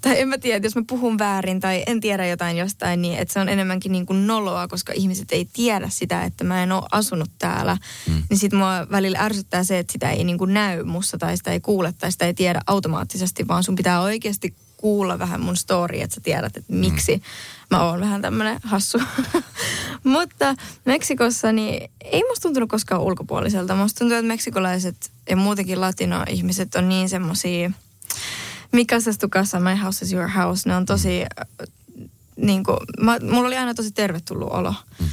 Speaker 2: tai en mä tiedä, jos mä puhun väärin tai en tiedä jotain jostain, niin että se on enemmänkin niinku noloa, koska ihmiset ei tiedä sitä, että mä en ole asunut täällä. Mm. Niin sit mua välillä ärsyttää se, että sitä ei niinku näy mussa tai sitä ei kuule tai sitä ei tiedä automaattisesti, vaan sun pitää oikeasti kuulla vähän mun story, että sä tiedät, että miksi mm. mä oon vähän tämmönen hassu. Mutta Meksikossa niin ei musta tuntunut koskaan ulkopuoliselta. Musta tuntuu, että meksikolaiset ja muutenkin latino-ihmiset on niin semmosia, mikä se tukassa, my house is your house, ne on tosi, niin kuin, mä, mulla oli aina tosi tervetullut olo. Mm.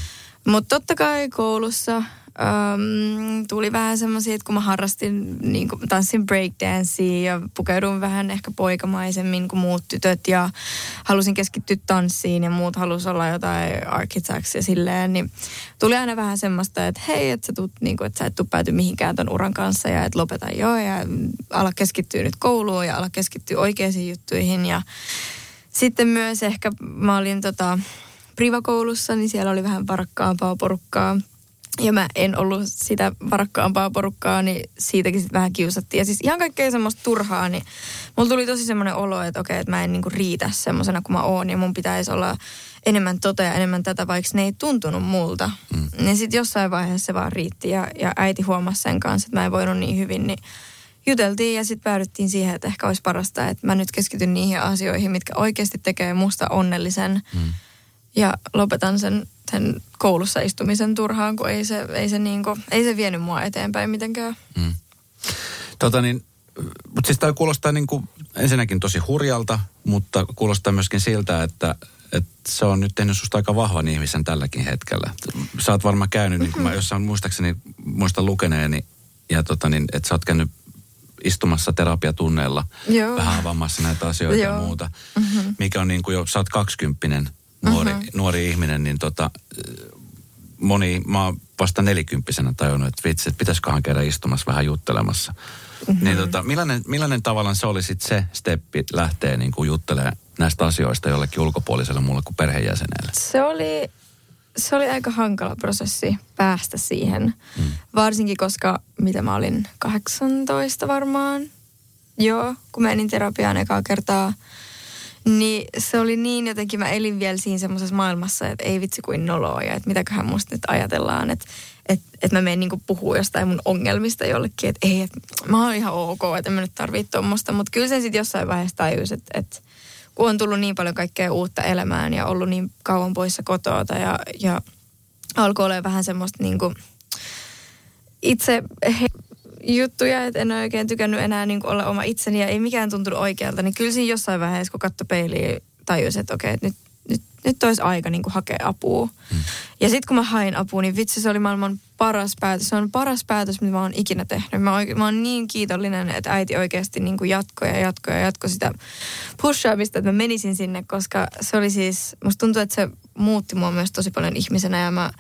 Speaker 2: Mutta totta kai koulussa Um, tuli vähän semmoisia, että kun mä harrastin, niin kuin tanssin breakdancea ja pukeudun vähän ehkä poikamaisemmin kuin muut tytöt ja halusin keskittyä tanssiin ja muut halus olla jotain architects ja silleen, niin tuli aina vähän semmoista, että hei, että sä, tuut, niin kuin, että sä et tuu pääty mihinkään ton uran kanssa ja että lopeta jo ja ala keskittyä nyt kouluun ja ala keskittyä oikeisiin juttuihin. Ja sitten myös ehkä mä olin tota, privakoulussa, niin siellä oli vähän varakkaampaa porukkaa – ja mä en ollut sitä varakkaampaa porukkaa, niin siitäkin sitten vähän kiusattiin. Ja siis ihan kaikkea semmoista turhaa, niin mulla tuli tosi semmoinen olo, että okei, että mä en niinku riitä semmoisena kuin mä oon. Ja mun pitäisi olla enemmän tota ja enemmän tätä, vaikka ne ei tuntunut multa. Mm. Niin sitten jossain vaiheessa se vaan riitti. Ja, ja äiti huomasi sen kanssa, että mä en voinut niin hyvin, niin juteltiin ja sitten päädyttiin siihen, että ehkä olisi parasta, että mä nyt keskityn niihin asioihin, mitkä oikeasti tekee musta onnellisen. Mm. Ja lopetan sen sen koulussa istumisen turhaan, kun ei se, ei se, niin kuin, ei se vienyt mua eteenpäin mitenkään. Mm.
Speaker 1: Tota niin, mutta siis tämä kuulostaa niin kuin ensinnäkin tosi hurjalta, mutta kuulostaa myöskin siltä, että, että se on nyt tehnyt susta aika vahvan ihmisen tälläkin hetkellä. Sä oot varmaan käynyt, niin kuin mä jossain muistaakseni muistan lukeneeni, ja tota niin, että sä oot käynyt istumassa terapiatunneilla Joo. vähän avaamassa näitä asioita Joo. ja muuta. Mm-hmm. Mikä on niin kuin jo, sä oot kaksikymppinen nuori, mm-hmm. nuori ihminen, niin tota, moni, mä oon vasta nelikymppisenä tajunnut, että vitsi, että pitäisiköhän käydä istumassa vähän juttelemassa. Mm-hmm. Niin tota, millainen, millainen tavallaan se oli sitten se steppi lähtee niin kuin juttelemaan näistä asioista jollekin ulkopuoliselle mulle kuin perheenjäsenelle?
Speaker 2: Se oli, se oli aika hankala prosessi päästä siihen. Mm. Varsinkin koska, mitä mä olin, 18 varmaan. Joo, kun menin terapiaan ekaa kertaa – niin se oli niin jotenkin, mä elin vielä siinä semmoisessa maailmassa, että ei vitsi kuin noloa ja että mitäköhän musta nyt ajatellaan, että että et mä menen niinku puhua jostain mun ongelmista jollekin, että ei, että mä oon ihan ok, että mä nyt tarvitse tuommoista. Mutta kyllä sen sitten jossain vaiheessa tajus, että, että kun on tullut niin paljon kaikkea uutta elämään ja ollut niin kauan poissa kotoa ja, ja alkoi olla vähän semmoista niinku itse he, juttuja, että en ole oikein tykännyt enää niin olla oma itseni ja ei mikään tuntunut oikealta, niin kyllä siinä jossain vaiheessa, kun katsoi peiliin, tajusin, että okei, että nyt, nyt, nyt olisi aika niin kuin hakea apua. Hmm. Ja sitten kun mä hain apua, niin vitsi se oli maailman paras päätös. Se on paras päätös, mitä mä oon ikinä tehnyt. Mä, oike, mä oon niin kiitollinen, että äiti oikeasti niin kuin jatkoi ja jatkoi ja jatkoi sitä pushaamista, että mä menisin sinne, koska se oli siis, musta tuntuu, että se muutti mua myös tosi paljon ihmisenä ja mä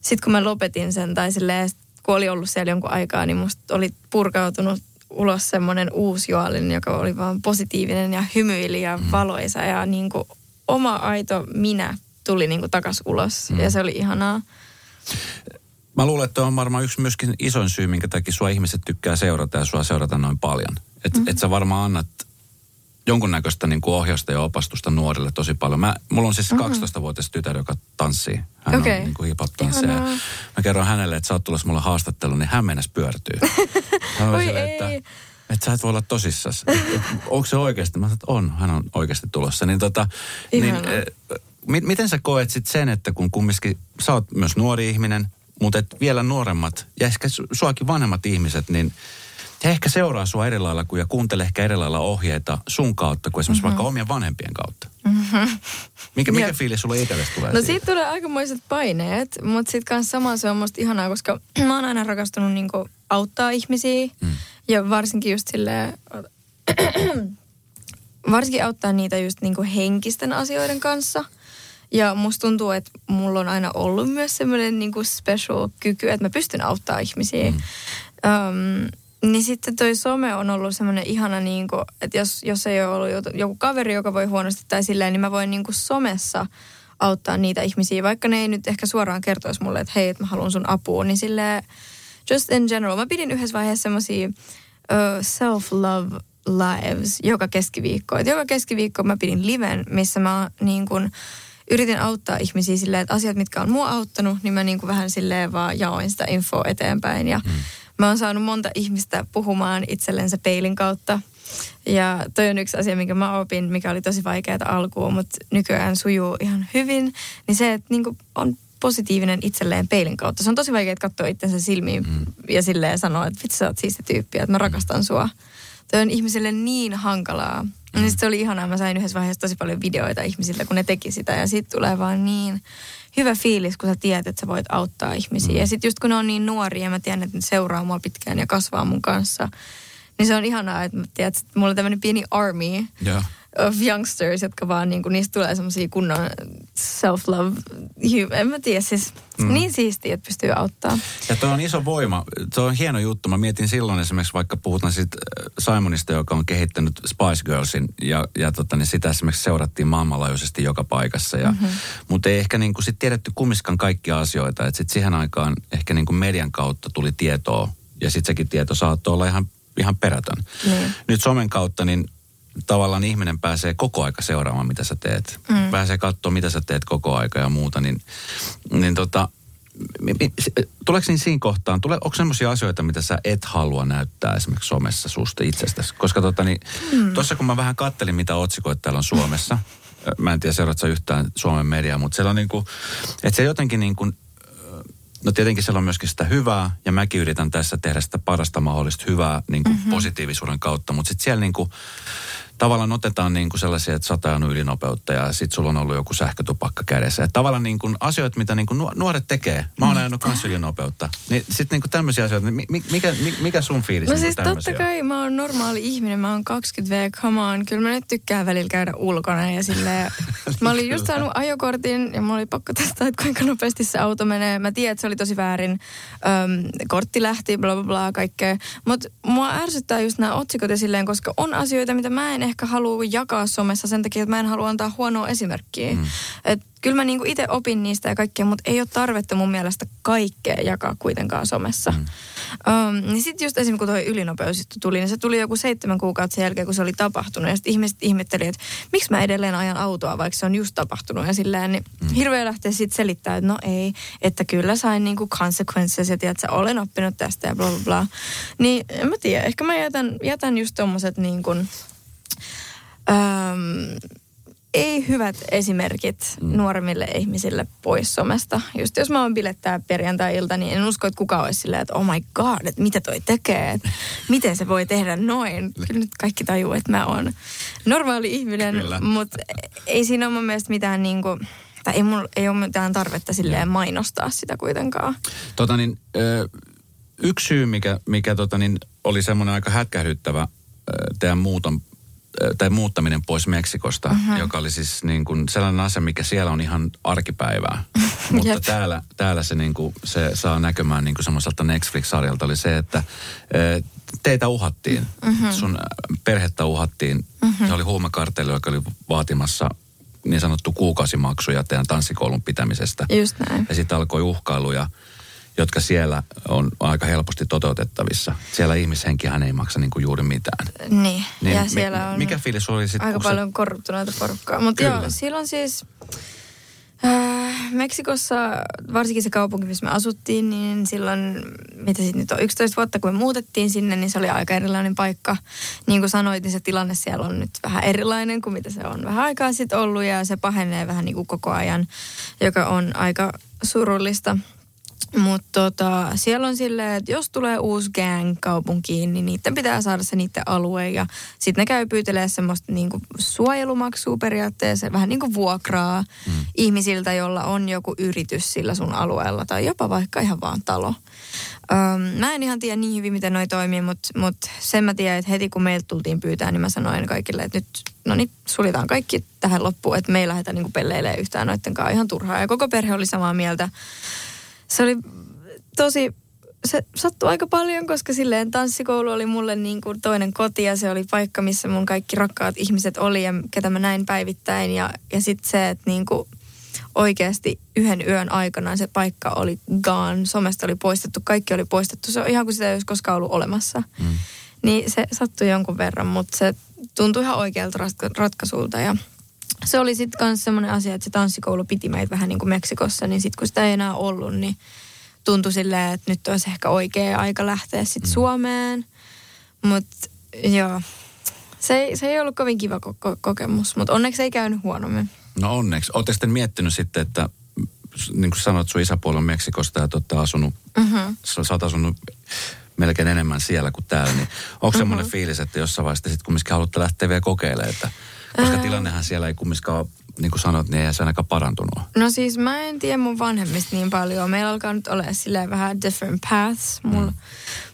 Speaker 2: sitten kun mä lopetin sen tai silleen, kun oli ollut siellä jonkun aikaa, niin musta oli purkautunut ulos semmoinen uusi juolin, joka oli vaan positiivinen ja hymyili ja mm. valoisa ja niin kuin oma aito minä tuli niin kuin takas ulos mm. ja se oli ihanaa.
Speaker 1: Mä luulen, että on varmaan yksi myöskin isoin syy, minkä takia sua ihmiset tykkää seurata ja sua seurata noin paljon. Että mm. et sä varmaan annat jonkunnäköistä niin kuin ohjausta ja opastusta nuorille tosi paljon. Mä, mulla on siis mm-hmm. 12-vuotias tytär, joka tanssii. Hän okay. on niin kuin hip-hop Mä kerron hänelle, että sä oot tulossa mulle haastatteluun, niin hän mennessä pyörtyy. Hän Oi sille, että, että sä et voi olla tosissas. Onko se oikeasti? Mä sanoin, että on, hän on oikeasti tulossa. Niin tota, niin, eh, miten sä koet sit sen, että kun kumminkin sä oot myös nuori ihminen, mutta et vielä nuoremmat ja ehkä suakin vanhemmat ihmiset, niin he ehkä seuraa sua eri lailla kuin ja kuuntelee ehkä eri lailla ohjeita sun kautta kuin esimerkiksi mm-hmm. vaikka omien vanhempien kautta. Mm-hmm. Mikä, mikä fiilis sulle itsellesi tulee
Speaker 2: No siitä, siitä tulee aikamoiset paineet, mutta sitten kanssa sama se on musta ihanaa, koska mä oon aina rakastunut niinku auttaa ihmisiä mm. ja varsinkin just silleen, varsinkin auttaa niitä just niinku henkisten asioiden kanssa. Ja musta tuntuu, että mulla on aina ollut myös semmoinen niinku special kyky, että mä pystyn auttaa ihmisiä. Mm. Um, niin sitten toi some on ollut semmoinen ihana, niin kuin, että jos, jos ei ole ollut joku kaveri, joka voi huonosti tai silleen, niin mä voin niin kuin somessa auttaa niitä ihmisiä, vaikka ne ei nyt ehkä suoraan kertoisi mulle, että hei, että mä haluan sun apua, niin sille just in general. Mä pidin yhdessä vaiheessa semmosia uh, self-love lives joka keskiviikko. Et joka keskiviikko mä pidin liven, missä mä niin kun, yritin auttaa ihmisiä silleen, että asiat, mitkä on mua auttanut, niin mä niin kuin vähän silleen vaan jaoin sitä infoa eteenpäin. Ja mm. Mä oon saanut monta ihmistä puhumaan itsellensä peilin kautta. Ja toi on yksi asia, minkä mä opin, mikä oli tosi vaikeaa alkuun, mutta nykyään sujuu ihan hyvin. Niin se, että niin on positiivinen itselleen peilin kautta. Se on tosi vaikea katsoa itsensä silmiin mm. ja silleen sanoa, että vitsi sä oot siisti tyyppi, että mä rakastan sua. Toi on ihmiselle niin hankalaa. Mm. Niin se oli ihanaa. Mä sain yhdessä vaiheessa tosi paljon videoita ihmisiltä, kun ne teki sitä. Ja sitten tulee vaan niin hyvä fiilis, kun sä tiedät, että sä voit auttaa ihmisiä. Mm. Ja sitten just kun ne on niin nuoria ja mä tiedän, että ne seuraa mua pitkään ja kasvaa mun kanssa. Niin se on ihanaa, että, tiedät, että mulla on tämmöinen pieni army. Yeah of youngsters, jotka vaan niin kuin, niistä tulee semmoisia kunnon self-love, en mä tiedä, siis mm. niin siistiä, että pystyy auttaa.
Speaker 1: Ja tuo on iso voima, tuo on hieno juttu. Mä mietin silloin esimerkiksi, vaikka puhutaan siitä äh, Simonista, joka on kehittänyt Spice Girlsin, ja, ja tota, niin sitä esimerkiksi seurattiin maailmanlaajuisesti joka paikassa. Ja, mm-hmm. Mutta ei ehkä niin kuin sit tiedetty kummiskaan kaikkia asioita, että sitten siihen aikaan ehkä niin kuin median kautta tuli tietoa, ja sitten sekin tieto saattoi olla ihan ihan perätön. Niin. Nyt somen kautta niin tavallaan ihminen pääsee koko aika seuraamaan, mitä sä teet. Mm. Pääsee katsoa, mitä sä teet koko aika ja muuta. Niin, niin tota, tuleeko niin siinä kohtaan, tule, onko sellaisia asioita, mitä sä et halua näyttää esimerkiksi somessa susta itsestäsi? Koska tota, niin, mm. tuossa kun mä vähän kattelin, mitä otsikoita täällä on Suomessa, mä en tiedä seuraatko yhtään Suomen mediaa, mutta siellä on niin kuin, että se jotenkin niin kuin, no tietenkin siellä on myöskin sitä hyvää, ja mäkin yritän tässä tehdä sitä parasta mahdollista hyvää niin kuin mm-hmm. positiivisuuden kautta, mutta sitten siellä niin kuin, tavallaan otetaan niin kuin sellaisia, että sata on ylinopeutta ja sitten sulla on ollut joku sähkötupakka kädessä. Että tavallaan niin kuin asioita, mitä niin kuin nuoret tekee. Mä oon ajanut kans ylinopeutta. Niin sitten niin kuin tämmöisiä asioita, niin mikä, mikä sun fiilis
Speaker 2: No
Speaker 1: niin
Speaker 2: siis totta kai mä oon normaali ihminen, mä oon 20V, come on. Kyllä mä nyt tykkään välillä käydä ulkona ja silleen. mä olin just saanut ajokortin ja mä oli pakko testata, että kuinka nopeasti se auto menee. Mä tiedän, että se oli tosi väärin. Öm, kortti lähti, bla bla bla, kaikkea. Mutta mua ärsyttää just nämä otsikot ja silleen, koska on asioita, mitä mä en ehkä halua jakaa somessa sen takia, että mä en halua antaa huonoa esimerkkiä. Mm. Et kyllä mä niinku itse opin niistä ja kaikkea, mutta ei ole tarvetta mun mielestä kaikkea jakaa kuitenkaan somessa. Mm. Um, niin sitten just esimerkiksi kun toi ylinopeus tuli, niin se tuli joku seitsemän kuukautta sen jälkeen, kun se oli tapahtunut. Ja sitten ihmiset ihmetteli, että miksi mä edelleen ajan autoa, vaikka se on just tapahtunut. Ja silleen, niin mm. hirveä lähtee sitten selittämään, että no ei, että kyllä sain niinku consequences ja tiedät, että olen oppinut tästä ja bla bla bla. Niin en mä tiedä, ehkä mä jätän, jätän just tommoset niin kuin, Öm, ei hyvät esimerkit mm. nuoremmille ihmisille pois somesta. Just jos mä oon bilettää perjantai-ilta, niin en usko, että kukaan olisi silleen, että oh my god, että mitä toi tekee, että miten se voi tehdä noin. Kyllä nyt kaikki tajuu, että mä oon normaali ihminen, mutta ei siinä ole mun mielestä mitään niin kuin, tai ei, mulla, ei ole mitään tarvetta silleen mainostaa sitä kuitenkaan.
Speaker 1: Tota niin, yksi syy, mikä, mikä tota niin, oli semmoinen aika hätkähdyttävä teidän muuton tai muuttaminen pois Meksikosta, uh-huh. joka oli siis niin kuin sellainen asia, mikä siellä on ihan arkipäivää. Mutta täällä, täällä se, niin kuin, se saa näkymään niin kuin semmoiselta Netflix-sarjalta oli se, että teitä uhattiin, uh-huh. sun perhettä uhattiin. Uh-huh. Se oli huumekartelli, joka oli vaatimassa niin sanottu kuukausimaksuja teidän tanssikoulun pitämisestä.
Speaker 2: Just näin.
Speaker 1: Ja sitten alkoi uhkailuja jotka siellä on aika helposti toteutettavissa. Siellä ihmishenkihän ei maksa niin kuin juuri mitään.
Speaker 2: Niin, niin ja siellä on
Speaker 1: mikä fiilis oli sitten?
Speaker 2: Aika paljon se... korruptuneita porukkaa. Mutta joo, silloin siis... Äh, Meksikossa, varsinkin se kaupunki, missä me asuttiin, niin silloin, mitä sitten nyt on 11 vuotta, kun me muutettiin sinne, niin se oli aika erilainen paikka. Niin kuin sanoit, niin se tilanne siellä on nyt vähän erilainen kuin mitä se on vähän aikaa sitten ollut ja se pahenee vähän niin kuin koko ajan, joka on aika surullista. Mutta tota, siellä on silleen, että jos tulee uusi gang kaupunkiin, niin niiden pitää saada se niiden alue. Ja sitten ne käy pyytelee semmoista niinku suojelumaksua periaatteessa, vähän niin kuin vuokraa mm. ihmisiltä, jolla on joku yritys sillä sun alueella. Tai jopa vaikka ihan vaan talo. Öm, mä en ihan tiedä niin hyvin, miten noi toimii, mutta mut sen mä tiedän, että heti kun meiltä tultiin pyytää, niin mä sanoin kaikille, että nyt, no niin, suljetaan kaikki tähän loppuun, että me ei lähdetä niinku pelleilemään yhtään noiden kanssa ihan turhaa. Ja koko perhe oli samaa mieltä se oli tosi, se sattui aika paljon, koska silleen tanssikoulu oli mulle niin kuin toinen koti ja se oli paikka, missä mun kaikki rakkaat ihmiset oli ja ketä mä näin päivittäin. Ja, ja sitten se, että niin kuin oikeasti yhden yön aikana se paikka oli gone, somesta oli poistettu, kaikki oli poistettu. Se on ihan kuin sitä ei olisi koskaan ollut olemassa. Mm. Niin se sattui jonkun verran, mutta se tuntui ihan oikealta ratkaisulta ja se oli sitten myös semmoinen asia, että se tanssikoulu piti meitä vähän niin kuin Meksikossa, niin sitten kun sitä ei enää ollut, niin tuntui silleen, että nyt olisi ehkä oikea aika lähteä sitten mm. Suomeen. Mutta joo, se ei, se ei ollut kovin kiva ko- kokemus, mutta onneksi ei käynyt huonommin.
Speaker 1: No onneksi. Olette sitten miettinyt sitten, että niin kuin sanoit, sun isäpuoli on Meksikosta ja olette asunut, mm-hmm. sä, sä oot asunut melkein enemmän siellä kuin täällä, niin onko mm-hmm. semmoinen fiilis, että jossain vaiheessa sitten kumminkin haluatte lähteä vielä kokeilemaan, että koska tilannehan siellä ei kumminkaan niin kuin sanot, niin ei se ainakaan parantunut.
Speaker 2: No siis mä en tiedä mun vanhemmista niin paljon. Meillä alkaa nyt olla silleen vähän different paths. Mulla, mm.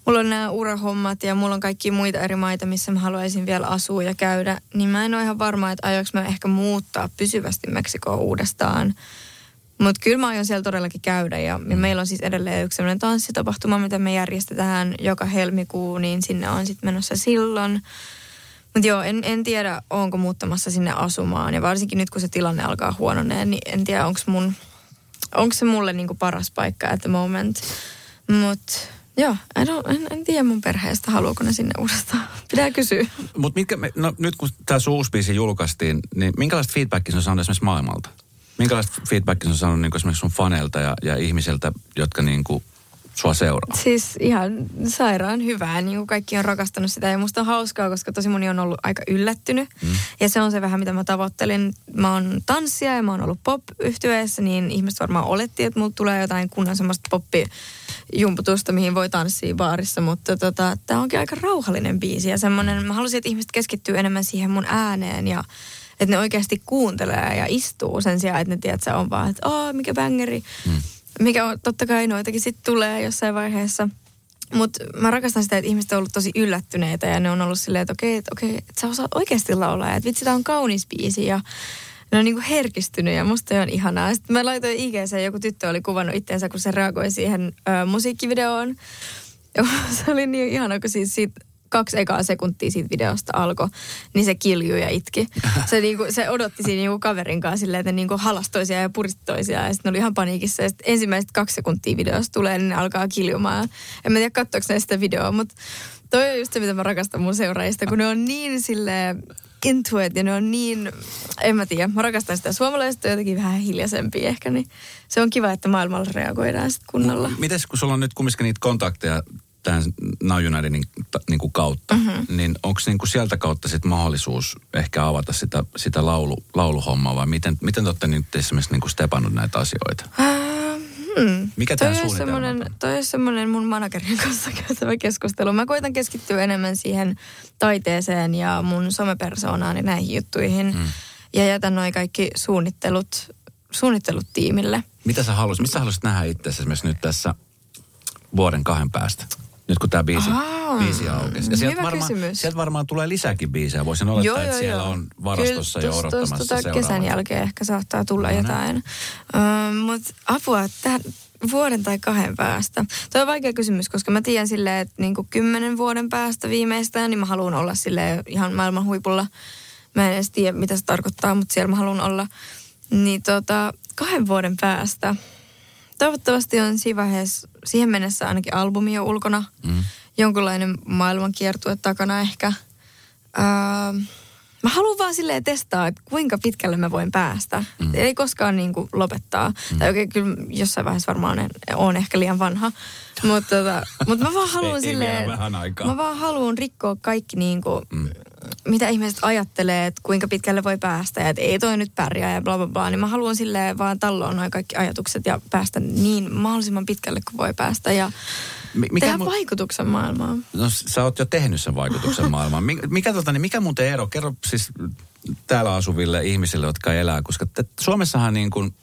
Speaker 2: mulla on nämä urahommat ja mulla on kaikki muita eri maita, missä mä haluaisin vielä asua ja käydä. Niin mä en ole ihan varma, että aioks mä ehkä muuttaa pysyvästi Meksikoon uudestaan. Mutta kyllä mä aion siellä todellakin käydä ja, mm. meillä on siis edelleen yksi sellainen tanssitapahtuma, mitä me järjestetään joka helmikuu, niin sinne on sitten menossa silloin. Mutta joo, en, en tiedä, onko muuttamassa sinne asumaan. Ja varsinkin nyt, kun se tilanne alkaa huononeen, niin en tiedä, onko mun... Onko se mulle niinku paras paikka at the moment. Mutta joo, en, en, en tiedä mun perheestä, haluuko ne sinne uudestaan. Pitää kysyä.
Speaker 1: Mutta no, nyt kun tämä uusi biisi julkaistiin, niin minkälaista feedbackia on saanut esimerkiksi maailmalta? Minkälaista feedbackia on saanut niin esimerkiksi sun faneilta ja, ja ihmisiltä, jotka niin kuin sua seuraa?
Speaker 2: Siis ihan sairaan hyvää, niin kuin kaikki on rakastanut sitä ja musta on hauskaa, koska tosi moni on ollut aika yllättynyt. Mm. Ja se on se vähän, mitä mä tavoittelin. Mä oon tanssia ja mä oon ollut pop yhtyeessä niin ihmiset varmaan oletti, että mulla tulee jotain kunnan semmoista poppi jumputusta, mihin voi tanssia baarissa, mutta tota, tämä onkin aika rauhallinen biisi ja semmoinen, mä halusin, että ihmiset keskittyy enemmän siihen mun ääneen ja että ne oikeasti kuuntelee ja istuu sen sijaan, että ne tiedät, että se on vaan, että oh, mikä bängeri. Mm mikä on, totta kai noitakin sitten tulee jossain vaiheessa. Mutta mä rakastan sitä, että ihmiset on ollut tosi yllättyneitä ja ne on ollut silleen, että okei, että, okei, että sä osaat oikeasti laulaa. Että vitsi, tää on kaunis biisi ja ne on niinku herkistynyt ja musta on ihanaa. Sitten mä laitoin IGC, joku tyttö oli kuvannut itteensä, kun se reagoi siihen ö, musiikkivideoon. Ja se oli niin ihana, kun siis siitä kaksi ekaa sekuntia siitä videosta alkoi, niin se kiljui ja itki. Se, niinku, se odotti siinä niinku kaverin kanssa silleen, että ne niinku halastoisia ja puristoisia. Ja sitten oli ihan paniikissa. Ja ensimmäiset kaksi sekuntia videosta tulee, niin ne alkaa kiljumaan. En mä tiedä, katsoiko ne sitä videoa, mutta toi on just se, mitä mä rakastan mun seuraajista, kun ne on niin sille into it ja ne on niin, en mä tiedä, mä rakastan sitä. Suomalaiset on jotenkin vähän hiljaisempia ehkä, niin se on kiva, että maailmalla reagoidaan sitten kunnolla.
Speaker 1: Mites, kun sulla on nyt kumminkin niitä kontakteja tämän Now Unitedin niin kuin kautta, mm-hmm. niin onko niin kuin sieltä kautta sit mahdollisuus ehkä avata sitä, sitä laulu, lauluhommaa vai miten, miten te olette nyt esimerkiksi niin kuin stepannut näitä asioita?
Speaker 2: Uh, hmm.
Speaker 1: Mikä tämä suunnitelma on?
Speaker 2: Toi on semmoinen mun managerin kanssa käytävä keskustelu. Mä koitan keskittyä enemmän siihen taiteeseen ja mun somepersoonaan ja näihin juttuihin. Hmm. Ja jätän noin kaikki suunnittelut, suunnittelut tiimille.
Speaker 1: Mitä sä haluaisit, missä haluaisit nähdä itse esimerkiksi nyt tässä vuoden kahden päästä? Nyt kun tämä biisi, biisi aukesi. Ja sieltä varmaan, sieltä varmaan tulee lisääkin biisejä. Voisin olettaa, joo, että joo, siellä joo. on varastossa Kyllä, jo odottamassa tuota seuraavaa.
Speaker 2: kesän jälkeen ehkä saattaa tulla no, jotain. Uh, Mutta apua, tähän vuoden tai kahden päästä. Tuo on vaikea kysymys, koska mä tiedän silleen, että niin kymmenen vuoden päästä viimeistään, niin mä haluan olla sille ihan maailman huipulla. Mä en edes tiedä, mitä se tarkoittaa, mutta siellä mä haluan olla. Niin tota, kahden vuoden päästä – toivottavasti on siinä vaiheessa, siihen mennessä ainakin albumi jo ulkona. Mm. Jonkunlainen maailmankiertue takana ehkä. Öö, mä haluan vaan silleen testaa, että kuinka pitkälle mä voin päästä. Mm. Ei koskaan niin kuin lopettaa. Mm. Tai oikein kyllä jossain vaiheessa varmaan on, on ehkä liian vanha. Mutta tota, mut mä vaan haluan silleen, mä vaan haluan rikkoa kaikki niin kuin, mm mitä ihmiset ajattelee, että kuinka pitkälle voi päästä ja että ei toi nyt pärjää ja bla bla bla, niin mä haluan silleen vaan talloon noin kaikki ajatukset ja päästä niin mahdollisimman pitkälle kuin voi päästä ja mikä tehdä mun... vaikutuksen maailmaan.
Speaker 1: No sä oot jo tehnyt sen vaikutuksen maailmaan. Mikä, mikä, tota, niin mikä muuten ero? Kerro siis täällä asuville ihmisille, jotka elää, koska te, Suomessahan niin kuin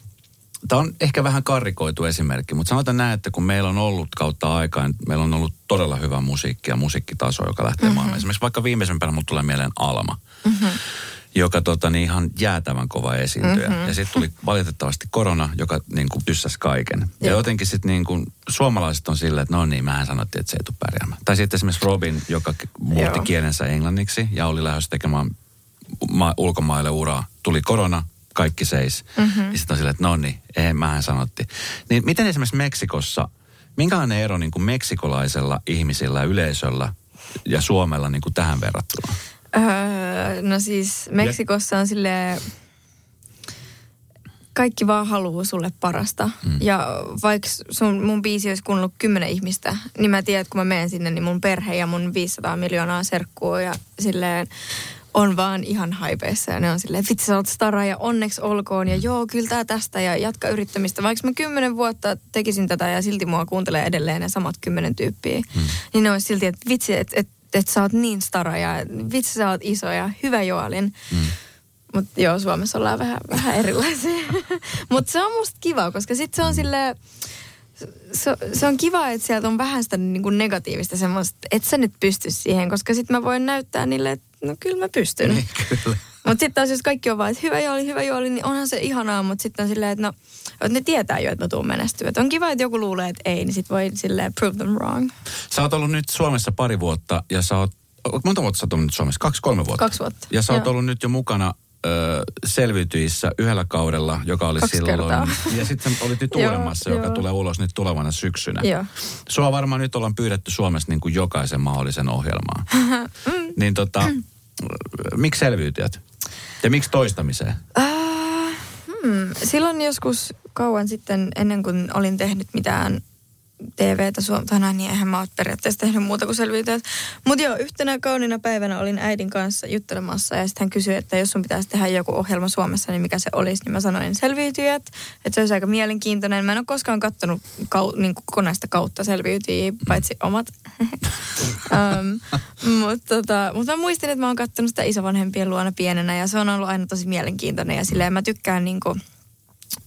Speaker 1: Tämä on ehkä vähän karrikoitu esimerkki, mutta sanotaan näin, että kun meillä on ollut kautta aikaan, meillä on ollut todella hyvä musiikki ja musiikkitaso, joka lähtee mm-hmm. maailmaan. Esimerkiksi vaikka viimeisempänä mulle tulee mieleen Alma, mm-hmm. joka tota, niin ihan jäätävän kova esiintyjä. Mm-hmm. Ja sitten tuli valitettavasti korona, joka niin kuin tyssäsi kaiken. Jep. Ja jotenkin sitten niin kuin, suomalaiset on silleen, että no niin, mähän sanottiin, että se ei tule pärjäämään. Tai sitten esimerkiksi Robin, joka muutti Joo. kielensä englanniksi ja oli lähdössä tekemään ma- ulkomaille uraa. Tuli korona, kaikki seis. Mm-hmm. Ja sitten on silleen, että no niin, ei, mähän sanotti. Niin miten esimerkiksi Meksikossa, minkälainen ero niin kuin meksikolaisella ihmisillä, yleisöllä ja Suomella niin kuin tähän verrattuna?
Speaker 2: Öö, no siis Meksikossa on sille kaikki vaan haluaa sulle parasta. Mm. Ja vaikka sun, mun biisi olisi kuunnellut kymmenen ihmistä, niin mä tiedän, että kun mä menen sinne, niin mun perhe ja mun 500 miljoonaa serkkuu ja silleen on vaan ihan haipeissa ja ne on silleen, vitsi sä oot stara ja onneksi olkoon ja mm. joo, kyllä tää tästä ja jatka yrittämistä. Vaikka mä kymmenen vuotta tekisin tätä ja silti mua kuuntelee edelleen ne samat kymmenen tyyppiä, mm. niin ne olisi silti, että vitsi, että et, et sä oot niin stara ja vitsi sä oot iso ja hyvä Joalin. Mm. Mutta joo, Suomessa ollaan vähän, vähän erilaisia. Mutta se on musta kiva, koska sitten se on sille se, se on kiva, että sieltä on vähän sitä niin kuin negatiivista semmoista, että sä nyt pysty siihen, koska sitten mä voin näyttää niille, että no kyllä mä pystyn.
Speaker 1: Niin, kyllä.
Speaker 2: Mutta sitten taas jos kaikki on vaan, että hyvä jooli, hyvä jooli, niin onhan se ihanaa, mutta sitten on silleen, että no, että ne tietää jo, että mä tuun menestyä. Et on kiva, että joku luulee, että ei, niin sitten voi silleen prove them wrong.
Speaker 1: Sä oot ollut nyt Suomessa pari vuotta ja sä oot, monta vuotta sä oot ollut nyt Suomessa? Kaksi, kolme vuotta?
Speaker 2: Kaksi vuotta.
Speaker 1: Ja sä oot Joo. ollut nyt jo mukana ö, selviytyissä yhdellä kaudella, joka oli
Speaker 2: Kaksi
Speaker 1: silloin.
Speaker 2: kertaa.
Speaker 1: Ja sitten olit nyt uudemmassa, joka tulee ulos nyt tulevana syksynä.
Speaker 2: Joo.
Speaker 1: Sua varmaan nyt ollaan pyydetty Suomessa niin kuin jokaisen mahdollisen ohjelmaan.
Speaker 2: Mm.
Speaker 1: niin tota, miksi selviytyjät? Ja miksi toistamiseen?
Speaker 2: Äh, hmm. Silloin joskus kauan sitten, ennen kuin olin tehnyt mitään TVtä Suomessa, niin eihän mä ole periaatteessa tehnyt muuta kuin selviytyjät. Mutta joo, yhtenä kauniina päivänä olin äidin kanssa juttelemassa ja sitten hän kysyi, että jos sun pitäisi tehdä joku ohjelma Suomessa, niin mikä se olisi, niin mä sanoin selviytyjät. Että se olisi aika mielenkiintoinen. Mä en ole koskaan kattonut kau, niin kokonaista kautta selviytyjiä, paitsi omat. um, mutta tota, mut mä muistin, että mä oon kattonut sitä isovanhempien luona pienenä ja se on ollut aina tosi mielenkiintoinen ja silleen mä tykkään niin kuin,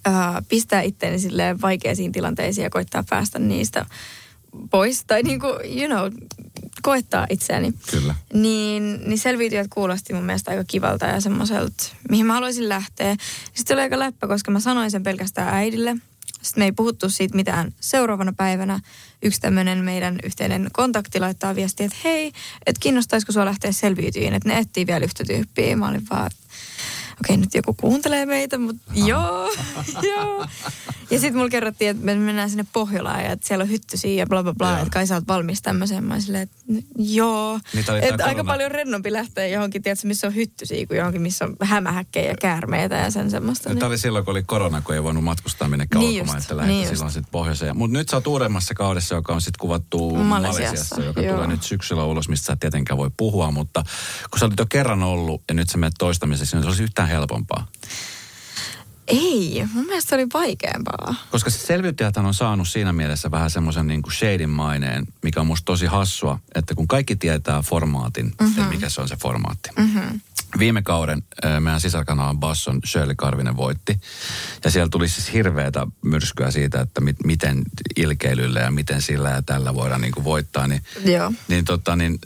Speaker 2: uh, pistää itteeni silleen vaikeisiin tilanteisiin ja koittaa päästä niistä pois. Tai niin kuin, you know, koettaa itseäni.
Speaker 1: Kyllä.
Speaker 2: Niin, niin selviytyjät kuulosti mun mielestä aika kivalta ja semmoiselta, mihin mä haluaisin lähteä. Sitten oli aika läppä, koska mä sanoin sen pelkästään äidille. Sitten me ei puhuttu siitä mitään. Seuraavana päivänä yksi tämmöinen meidän yhteinen kontakti laittaa viestiä, että hei, että kiinnostaisiko sua lähteä selviytyjiin, että ne etsii vielä yhtä tyyppiä. Mä olin vaan, okei nyt joku kuuntelee meitä, mutta joo, joo. Ja sitten mulla kerrottiin, että me mennään sinne Pohjolaan ja että siellä on hyttysiä ja bla bla bla, että kai sä oot valmis tämmöiseen. Mä silleen, että joo. Että
Speaker 1: tää
Speaker 2: aika
Speaker 1: korona-
Speaker 2: paljon rennompi lähteä johonkin, tiedätkö, missä on hyttysiä, kuin johonkin, missä on hämähäkkejä ja käärmeitä ja sen semmoista.
Speaker 1: Tämä oli silloin, kun oli korona, kun ei voinut matkustaa minnekään
Speaker 2: Niin
Speaker 1: ulkomaan, että lähdettiin
Speaker 2: niin
Speaker 1: silloin sitten pohjoiseen. Mutta nyt sä oot uudemmassa kaudessa, joka on sitten kuvattu
Speaker 2: Malesiassa,
Speaker 1: Malesiassa, joka
Speaker 2: joo.
Speaker 1: tulee nyt syksyllä ulos, mistä sä et tietenkään voi puhua. Mutta kun sä olit jo kerran ollut ja nyt sä menet toistamisessa, niin se olisi yhtään helpompaa.
Speaker 2: Ei, mun mielestä se oli vaikeampaa.
Speaker 1: Koska se selviytyjäthän on saanut siinä mielessä vähän semmoisen niin kuin shadin maineen, mikä on musta tosi hassua, että kun kaikki tietää formaatin, mm-hmm. että mikä se on se formaatti. Mm-hmm. Viime kauden meidän sisarkanaalan Basson Shirley Karvinen voitti. Ja siellä tuli siis hirveätä myrskyä siitä, että mit, miten ilkeilyllä ja miten sillä ja tällä voidaan niin kuin voittaa. Niin,
Speaker 2: Joo.
Speaker 1: niin, tota, niin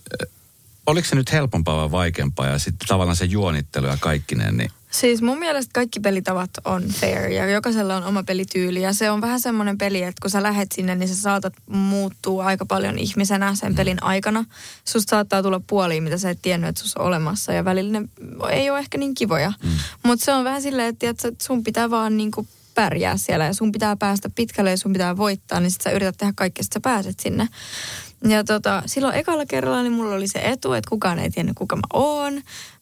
Speaker 1: oliko se nyt helpompaa vai vaikeampaa? Ja sitten tavallaan se juonittelu ja kaikkinen, niin
Speaker 2: Siis mun mielestä kaikki pelitavat on fair ja jokaisella on oma pelityyli ja se on vähän semmoinen peli, että kun sä lähet sinne, niin sä saatat muuttua aika paljon ihmisenä sen pelin aikana. Susta saattaa tulla puolia, mitä sä et tiennyt, että sus on olemassa ja välillä ne ei ole ehkä niin kivoja. Mm. Mutta se on vähän silleen, että tiedätkö, että sun pitää vaan niinku pärjää siellä ja sun pitää päästä pitkälle ja sun pitää voittaa, niin sit sä yrität tehdä kaikkea, että sä pääset sinne. Ja tota, silloin ekalla kerralla niin mulla oli se etu, että kukaan ei tiennyt, kuka mä oon.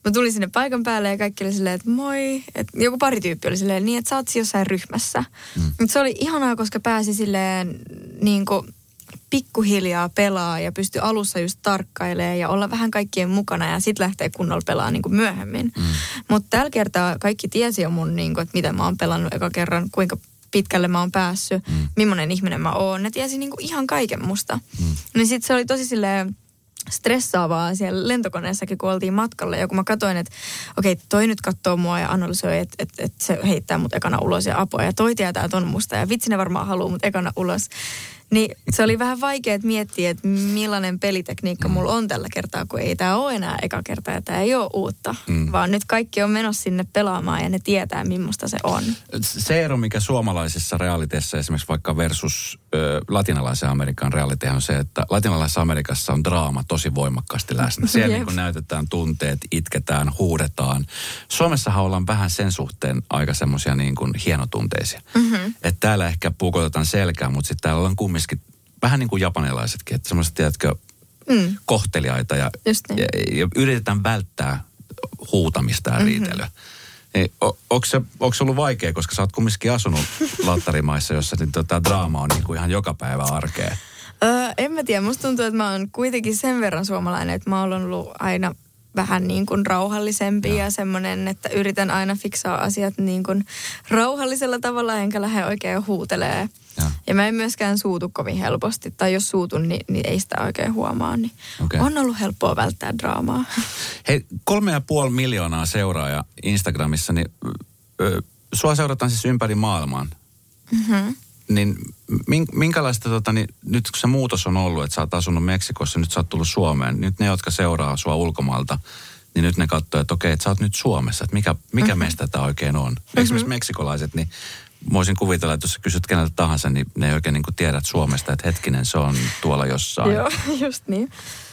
Speaker 2: Mä tulin sinne paikan päälle ja kaikki oli silleen, että moi. Et joku pari tyyppi oli silleen, niin että sä oot siis jossain ryhmässä. Mm. Mut se oli ihanaa, koska pääsi silleen niin kuin pikkuhiljaa pelaa ja pystyi alussa just tarkkailemaan ja olla vähän kaikkien mukana ja sitten lähtee kunnolla pelaamaan niin kuin myöhemmin. Mm. Mutta tällä kertaa kaikki tiesi jo mun, niin kuin, että miten mä oon pelannut eka kerran, kuinka pitkälle mä oon päässyt, mm. millainen ihminen mä oon. Ne tiesi niin kuin ihan kaiken musta. Mm. Niin sitten se oli tosi silleen stressaavaa siellä lentokoneessakin, kun oltiin matkalla. Ja kun mä katsoin, että okei, toi nyt katsoo mua ja analysoi, että, että, että se heittää mut ekana ulos ja apua. Ja toi tietää ton musta ja vitsi ne varmaan haluaa mut ekana ulos. Niin se oli vähän vaikea miettiä, että millainen pelitekniikka mm. mulla on tällä kertaa, kun ei tämä ole enää eka kerta ja tämä ei ole uutta. Mm. Vaan nyt kaikki on menossa sinne pelaamaan ja ne tietää, millaista se on.
Speaker 1: Se ero, mikä suomalaisessa realiteessa esimerkiksi vaikka versus latinalaisen Amerikan realite on se, että latinalaisessa Amerikassa on draama tosi voimakkaasti läsnä. Siellä niin näytetään tunteet, itketään, huudetaan. Suomessahan ollaan vähän sen suhteen aika semmoisia niin kuin hienotunteisia. Mm-hmm. Että täällä ehkä puukotetaan selkää, mutta sitten täällä ollaan kumminkin vähän niin kuin japanilaisetkin, että semmoiset, tiedätkö, mm. kohteliaita ja, niin. ja, ja yritetään välttää huutamista ja mm-hmm. Niin, onko se, onko se ollut vaikea, koska sä oot kumminkin asunut lattarimaissa, jossa niin tota, draama on niin kuin ihan joka päivä arkea?
Speaker 2: Öö, en mä tiedä. Musta tuntuu, että mä oon kuitenkin sen verran suomalainen, että mä oon ollut aina vähän niin kuin rauhallisempi ja, ja semmoinen, että yritän aina fiksaa asiat niin kuin rauhallisella tavalla, enkä lähde oikein huutelee. Ja. ja mä en myöskään suutu kovin helposti, tai jos suutun, niin, niin ei sitä oikein huomaa. Niin okay. On ollut helppoa välttää draamaa.
Speaker 1: Hei, kolme ja puoli miljoonaa seuraajaa Instagramissa, niin ö, sua seurataan siis ympäri maailmaa. Mm-hmm niin minkälaista, tota, niin, nyt kun se muutos on ollut, että sä oot asunut Meksikossa, nyt sä oot tullut Suomeen, nyt ne, jotka seuraa sua ulkomailta, niin nyt ne katsoo, että okei, että sä oot nyt Suomessa, että mikä, mikä mm-hmm. meistä tämä oikein on. Mm-hmm. Esimerkiksi meksikolaiset, niin voisin kuvitella, että jos sä kysyt keneltä tahansa, niin ne ei oikein niin kuin tiedät Suomesta, että hetkinen, se on tuolla jossain.
Speaker 2: Joo, just niin.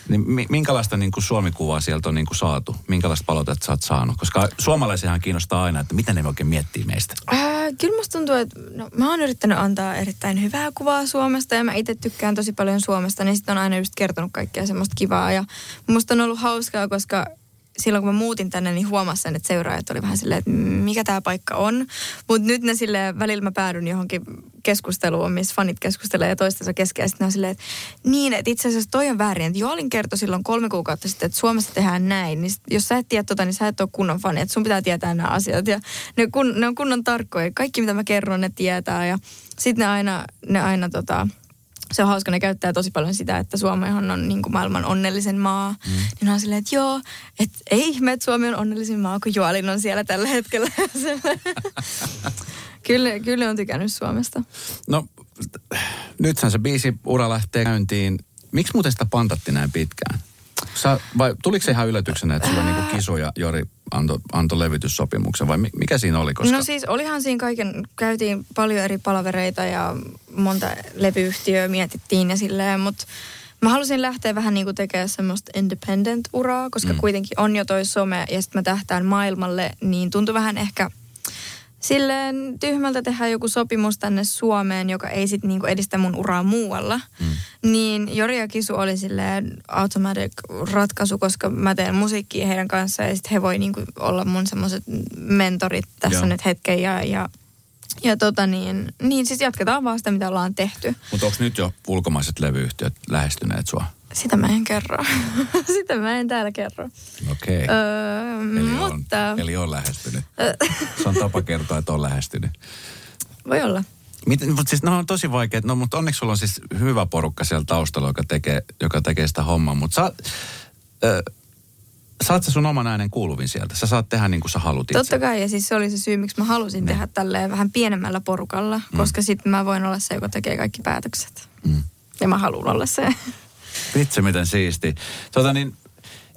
Speaker 1: Niin minkälaista niin kuin Suomi-kuvaa sieltä on niin kuin saatu? Minkälaista palautetta sä oot saanut? Koska suomalaisiahan kiinnostaa aina, että mitä ne oikein miettii meistä.
Speaker 2: Ää, kyllä musta tuntuu, että no, mä oon yrittänyt antaa erittäin hyvää kuvaa Suomesta ja mä itse tykkään tosi paljon Suomesta, niin sitten on aina just kertonut kaikkea semmoista kivaa. Ja musta on ollut hauskaa, koska silloin kun mä muutin tänne, niin huomasin että seuraajat oli vähän silleen, että mikä tämä paikka on. Mutta nyt ne sille välillä mä päädyn johonkin keskusteluun, missä fanit keskustelee ja toistensa kesken. Ja sitten on silleen, että niin, että itse asiassa toi on väärin. Että Joalin kertoi silloin kolme kuukautta sitten, että Suomessa tehdään näin. Niin sit, jos sä et tiedä tota, niin sä et ole kunnon fani. Että sun pitää tietää nämä asiat. Ja ne, kun, ne on kunnon tarkkoja. Kaikki mitä mä kerron, ne tietää. Ja sitten ne aina, ne aina tota, se on hauska, ne käyttää tosi paljon sitä, että Suomi on niin kuin maailman onnellisen maa. Mm. Niin on silleen, että joo, että ei ihme, että Suomi on onnellisin maa, kun Joalin on siellä tällä hetkellä. kyllä, kyllä on tykännyt Suomesta.
Speaker 1: No, nythän se biisi ura lähtee käyntiin. Miksi muuten sitä pantatti näin pitkään? Sä, vai tuliko se ihan yllätyksenä, että sulla niinku Kisu ja Jori antoi anto levytyssopimuksen vai mikä siinä oli?
Speaker 2: Koska... No siis olihan siinä kaiken, käytiin paljon eri palavereita ja monta levyyhtiöä mietittiin ja silleen, mutta mä halusin lähteä vähän niin kuin tekemään semmoista independent-uraa, koska mm. kuitenkin on jo toi some ja sitten mä tähtään maailmalle, niin tuntui vähän ehkä silleen tyhmältä tehdä joku sopimus tänne Suomeen, joka ei sitten niinku edistä mun uraa muualla. Mm. Niin Jori ja Kisu oli silleen automatic ratkaisu, koska mä teen musiikkia heidän kanssaan ja sitten he voi niinku olla mun semmoiset mentorit tässä Joo. nyt hetken ja, ja ja tota niin, niin siis jatketaan vaan sitä, mitä ollaan tehty.
Speaker 1: Mutta onko nyt jo ulkomaiset levyyhtiöt lähestyneet sua?
Speaker 2: Sitä mä en kerro. Sitä mä en täällä kerro.
Speaker 1: Okei. Okay. Öö, eli, mutta... on, eli on lähestynyt. Se on tapa kertoa, että on lähestynyt.
Speaker 2: Voi olla.
Speaker 1: Miten, mutta siis ne on tosi vaikeat. No, mutta onneksi sulla on siis hyvä porukka siellä taustalla, joka tekee, joka tekee sitä hommaa. Mutta sä, äh, saat sä sun oman äänen kuuluvin sieltä. Sä saat tehdä niin kuin sä haluat itse.
Speaker 2: Totta kai, ja siis se oli se syy, miksi mä halusin ne. tehdä tälleen vähän pienemmällä porukalla. Mm. Koska sitten mä voin olla se, joka tekee kaikki päätökset. Mm. Ja mä haluan olla se.
Speaker 1: Vitsi, miten siisti. Tota niin,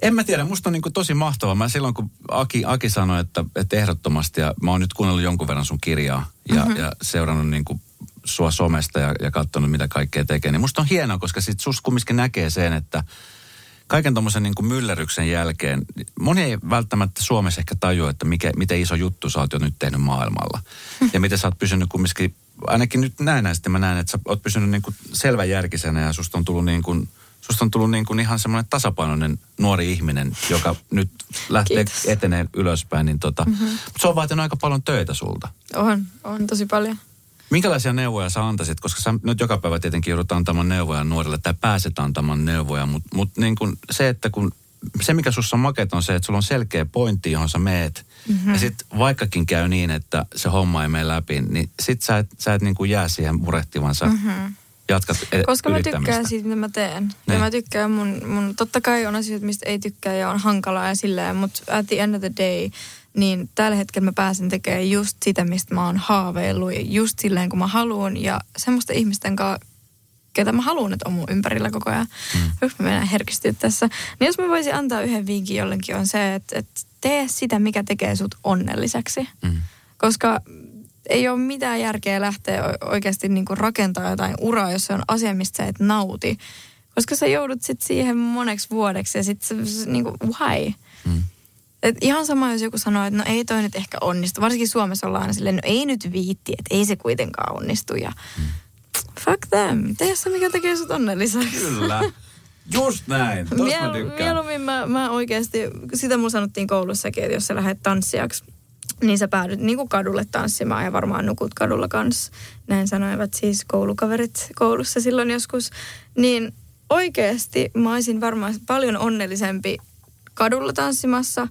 Speaker 1: en mä tiedä, musta on niin kuin tosi mahtavaa. Mä silloin, kun Aki, Aki sanoi, että, että ehdottomasti, ja mä oon nyt kuunnellut jonkun verran sun kirjaa ja, mm-hmm. ja seurannut niin kuin sua somesta ja, ja katsonut, mitä kaikkea tekee, niin musta on hienoa, koska sit sus kumminkin näkee sen, että kaiken tuommoisen niin myllerryksen jälkeen, moni ei välttämättä Suomessa ehkä tajua, että mikä, miten iso juttu sä oot jo nyt tehnyt maailmalla. Ja miten sä oot pysynyt kumminkin, ainakin nyt näin näin, mä näen, että sä oot pysynyt niin kuin selvänjärkisenä ja susta on tullut niin kuin – susta on tullut niin kuin ihan semmoinen tasapainoinen nuori ihminen, joka nyt lähtee Kiitos. etenee ylöspäin. Niin tota, mm-hmm. Mutta se on vaatinut aika paljon töitä sulta.
Speaker 2: On, on tosi paljon.
Speaker 1: Minkälaisia neuvoja sä antaisit? Koska sä nyt joka päivä tietenkin joudut antamaan neuvoja nuorille tai pääset antamaan neuvoja, mutta mut niin kuin se, että kun se, mikä sussa on maket, on se, että sulla on selkeä pointti, johon sä meet. Mm-hmm. Ja sitten vaikkakin käy niin, että se homma ei mene läpi, niin sit sä et, sä et niin kuin jää siihen murehtivansa. Mm-hmm jatkat e-
Speaker 2: Koska mä tykkään siitä, mitä mä teen. Ne. Ja niin. mä tykkään mun, mun, totta kai on asioita, mistä ei tykkää ja on hankalaa ja silleen, mutta at the end of the day, niin tällä hetkellä mä pääsen tekemään just sitä, mistä mä oon haaveillut ja just silleen, kun mä haluan ja semmoista ihmisten kanssa, ketä mä haluan, että on mun ympärillä koko ajan. Mm. Yksi mä menen herkistyä tässä. Niin jos mä voisin antaa yhden vinkin jollekin on se, että, että tee sitä, mikä tekee sut onnelliseksi. Mm. Koska ei ole mitään järkeä lähteä oikeasti niin kuin rakentaa jotain uraa, jos se on asia, mistä sä et nauti. Koska sä joudut sitten siihen moneksi vuodeksi ja sitten niin kuin, why? Mm. Et ihan sama, jos joku sanoo, että no ei toi nyt ehkä onnistu. Varsinkin Suomessa ollaan aina silleen, no ei nyt viitti, että ei se kuitenkaan onnistu. Ja mm. fuck them. Tee se, mikä tekee sut onnelliseksi.
Speaker 1: Kyllä. Just näin. Tuosta Miel, mä tykkään.
Speaker 2: Mieluummin mä, mä oikeasti, sitä mun sanottiin koulussakin, että jos sä lähdet tanssijaksi, niin sä päädyt niin kuin kadulle tanssimaan ja varmaan nukut kadulla kanssa. Näin sanoivat siis koulukaverit koulussa silloin joskus. Niin oikeasti mä olisin varmaan paljon onnellisempi kadulla tanssimassa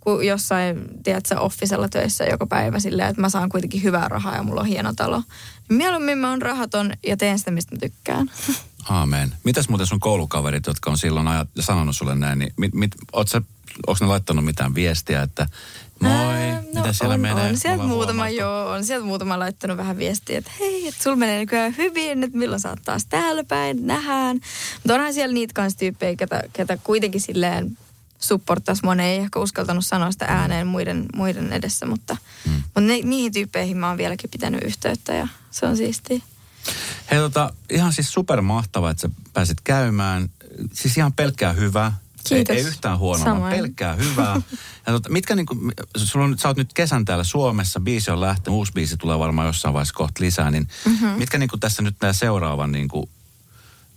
Speaker 2: kuin jossain, tiedätkö, offisella töissä joka päivä silleen, että mä saan kuitenkin hyvää rahaa ja mulla on hieno talo. Mieluummin mä oon rahaton ja teen sitä, mistä mä tykkään.
Speaker 1: Aamen. Mitäs muuten sun koulukaverit, jotka on silloin ajat, sanonut sulle näin, niin mit, mit, oot sä, onko ne laittanut mitään viestiä, että moi, no mitä siellä
Speaker 2: on,
Speaker 1: menee?
Speaker 2: On sieltä muutama, joo, on sieltä muutama laittanut vähän viestiä, että hei, että sulla menee nykyään hyvin, että milloin sä oot taas täällä päin, nähdään. Mutta onhan siellä niitä kanssa tyyppejä, ketä, ketä kuitenkin silleen supporttaisi. Moni ei ehkä uskaltanut sanoa sitä ääneen muiden, muiden edessä, mutta, mm. mutta ne, niihin tyyppeihin mä oon vieläkin pitänyt yhteyttä ja se on siistiä.
Speaker 1: Hei tota, ihan siis supermahtavaa, että sä pääsit käymään. Siis ihan pelkkää hyvää.
Speaker 2: Kiitos.
Speaker 1: Ei, ei yhtään huonoa, vaan pelkkää hyvää. Ja tota, mitkä niinku, sulla on, sä oot nyt kesän täällä Suomessa, biisi on lähtenyt, uusi biisi tulee varmaan jossain vaiheessa kohta lisää, niin mm-hmm. mitkä niinku tässä nyt nämä seuraavan niinku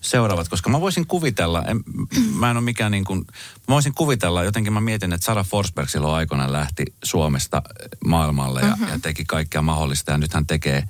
Speaker 1: seuraavat, koska mä voisin kuvitella, en, mä en ole mikään niin kuin, mä voisin kuvitella, jotenkin mä mietin, että Sara Forsberg silloin aikoinaan lähti Suomesta maailmalle ja, mm-hmm. ja teki kaikkea mahdollista ja nyt hän tekee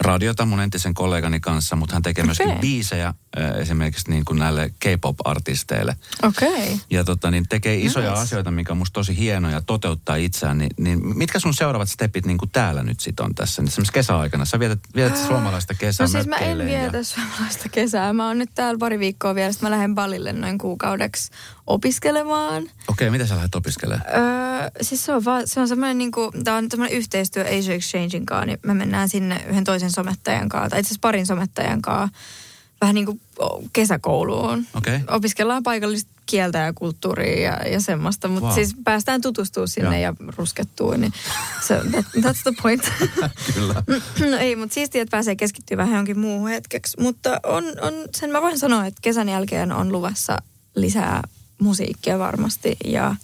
Speaker 1: radiota mun entisen kollegani kanssa, mutta hän tekee okay. myöskin biisejä äh, esimerkiksi niin kuin näille K-pop-artisteille.
Speaker 2: Okei. Okay.
Speaker 1: Ja tota, niin tekee isoja nice. asioita, mikä on musta tosi hienoja toteuttaa itseään. Niin, niin mitkä sun seuraavat stepit niin kuin täällä nyt sit on tässä? Niin esimerkiksi kesäaikana. Sä vietät, vietät äh, suomalaista kesää
Speaker 2: No siis mä en vietä ja... suomalaista kesää. Mä oon nyt täällä pari viikkoa vielä, sitten mä lähden Ballille noin kuukaudeksi opiskelemaan.
Speaker 1: Okei, okay, mitä sä lähdet opiskelemaan?
Speaker 2: Öö, siis se on, vaan, se on semmoinen niin kuin, tää on semmoinen yhteistyö Asia Exchangein kanssa, niin me mennään sinne yhden toisen somettajan kanssa, tai itse asiassa parin somettajan kanssa, vähän niin kuin kesäkouluun.
Speaker 1: Okay.
Speaker 2: Opiskellaan paikallista kieltä ja kulttuuria ja, ja semmoista, mutta wow. siis päästään tutustumaan sinne ja, ja ruskettuun, niin se, that, that's the point.
Speaker 1: Kyllä.
Speaker 2: no ei, mutta siistiä, että pääsee keskittyä vähän jonkin muuhun hetkeksi. Mutta on, on, sen mä voin sanoa, että kesän jälkeen on luvassa lisää musiikkia varmasti ja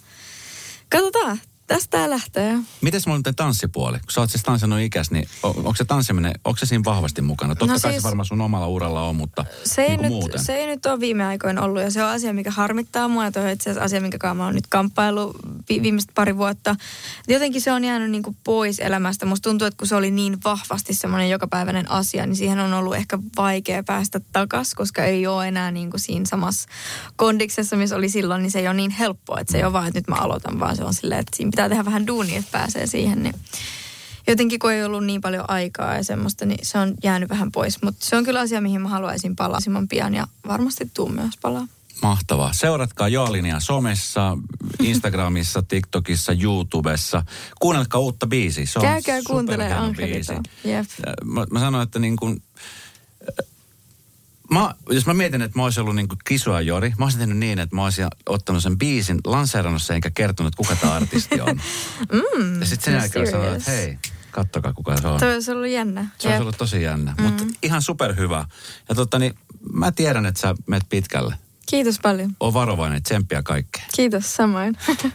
Speaker 2: katsotaan, tästä tää lähtee.
Speaker 1: Miten mulla on tanssipuoli? Kun sä oot siis tanssannut ikäs, niin on, onko se tanssiminen, onko se siinä vahvasti mukana? Totta no kai siis, se varmaan sun omalla uralla on, mutta
Speaker 2: se
Speaker 1: ei,
Speaker 2: niin
Speaker 1: nyt, muuten.
Speaker 2: se ei nyt ole viime aikoina ollut ja se on asia, mikä harmittaa mua. Ja on itse asiassa asia, minkä mä oon nyt kamppailu vi- viimeiset pari vuotta. Jotenkin se on jäänyt niin kuin pois elämästä. Musta tuntuu, että kun se oli niin vahvasti semmoinen jokapäiväinen asia, niin siihen on ollut ehkä vaikea päästä takas, koska ei ole enää niin kuin siinä samassa kondiksessa, missä oli silloin, niin se ei ole niin helppoa. Että se ei ole vaan, että nyt mä aloitan, vaan se on silleen, että siinä pitää tehdä vähän duunia, että pääsee siihen. Niin jotenkin kun ei ollut niin paljon aikaa ja semmoista, niin se on jäänyt vähän pois. Mutta se on kyllä asia, mihin mä haluaisin palaa pian ja varmasti tuu myös palaa.
Speaker 1: Mahtavaa. Seuratkaa Joalinia somessa, Instagramissa, TikTokissa, YouTubessa. Kuunnelkaa uutta biisiä. Se on
Speaker 2: Käykää kuuntelemaan biisi. Yep.
Speaker 1: Mä, mä sanoin, että niin kuin, Mä, jos mä mietin, että mä olisin ollut niin kisua Jori, mä olisin tehnyt niin, että mä olisin ottanut sen biisin, lanseerannut sen enkä kertonut, kuka tämä artisti on.
Speaker 2: mm,
Speaker 1: ja sitten sen jälkeen sanoin, että hei, kattokaa kuka se on.
Speaker 2: Se olisi ollut jännä.
Speaker 1: Se olisi ollut tosi jännä, mm. mutta ihan superhyvä. Ja totta niin, mä tiedän, että sä menet pitkälle.
Speaker 2: Kiitos paljon.
Speaker 1: On varovainen, tsemppiä kaikkea.
Speaker 2: Kiitos, samoin.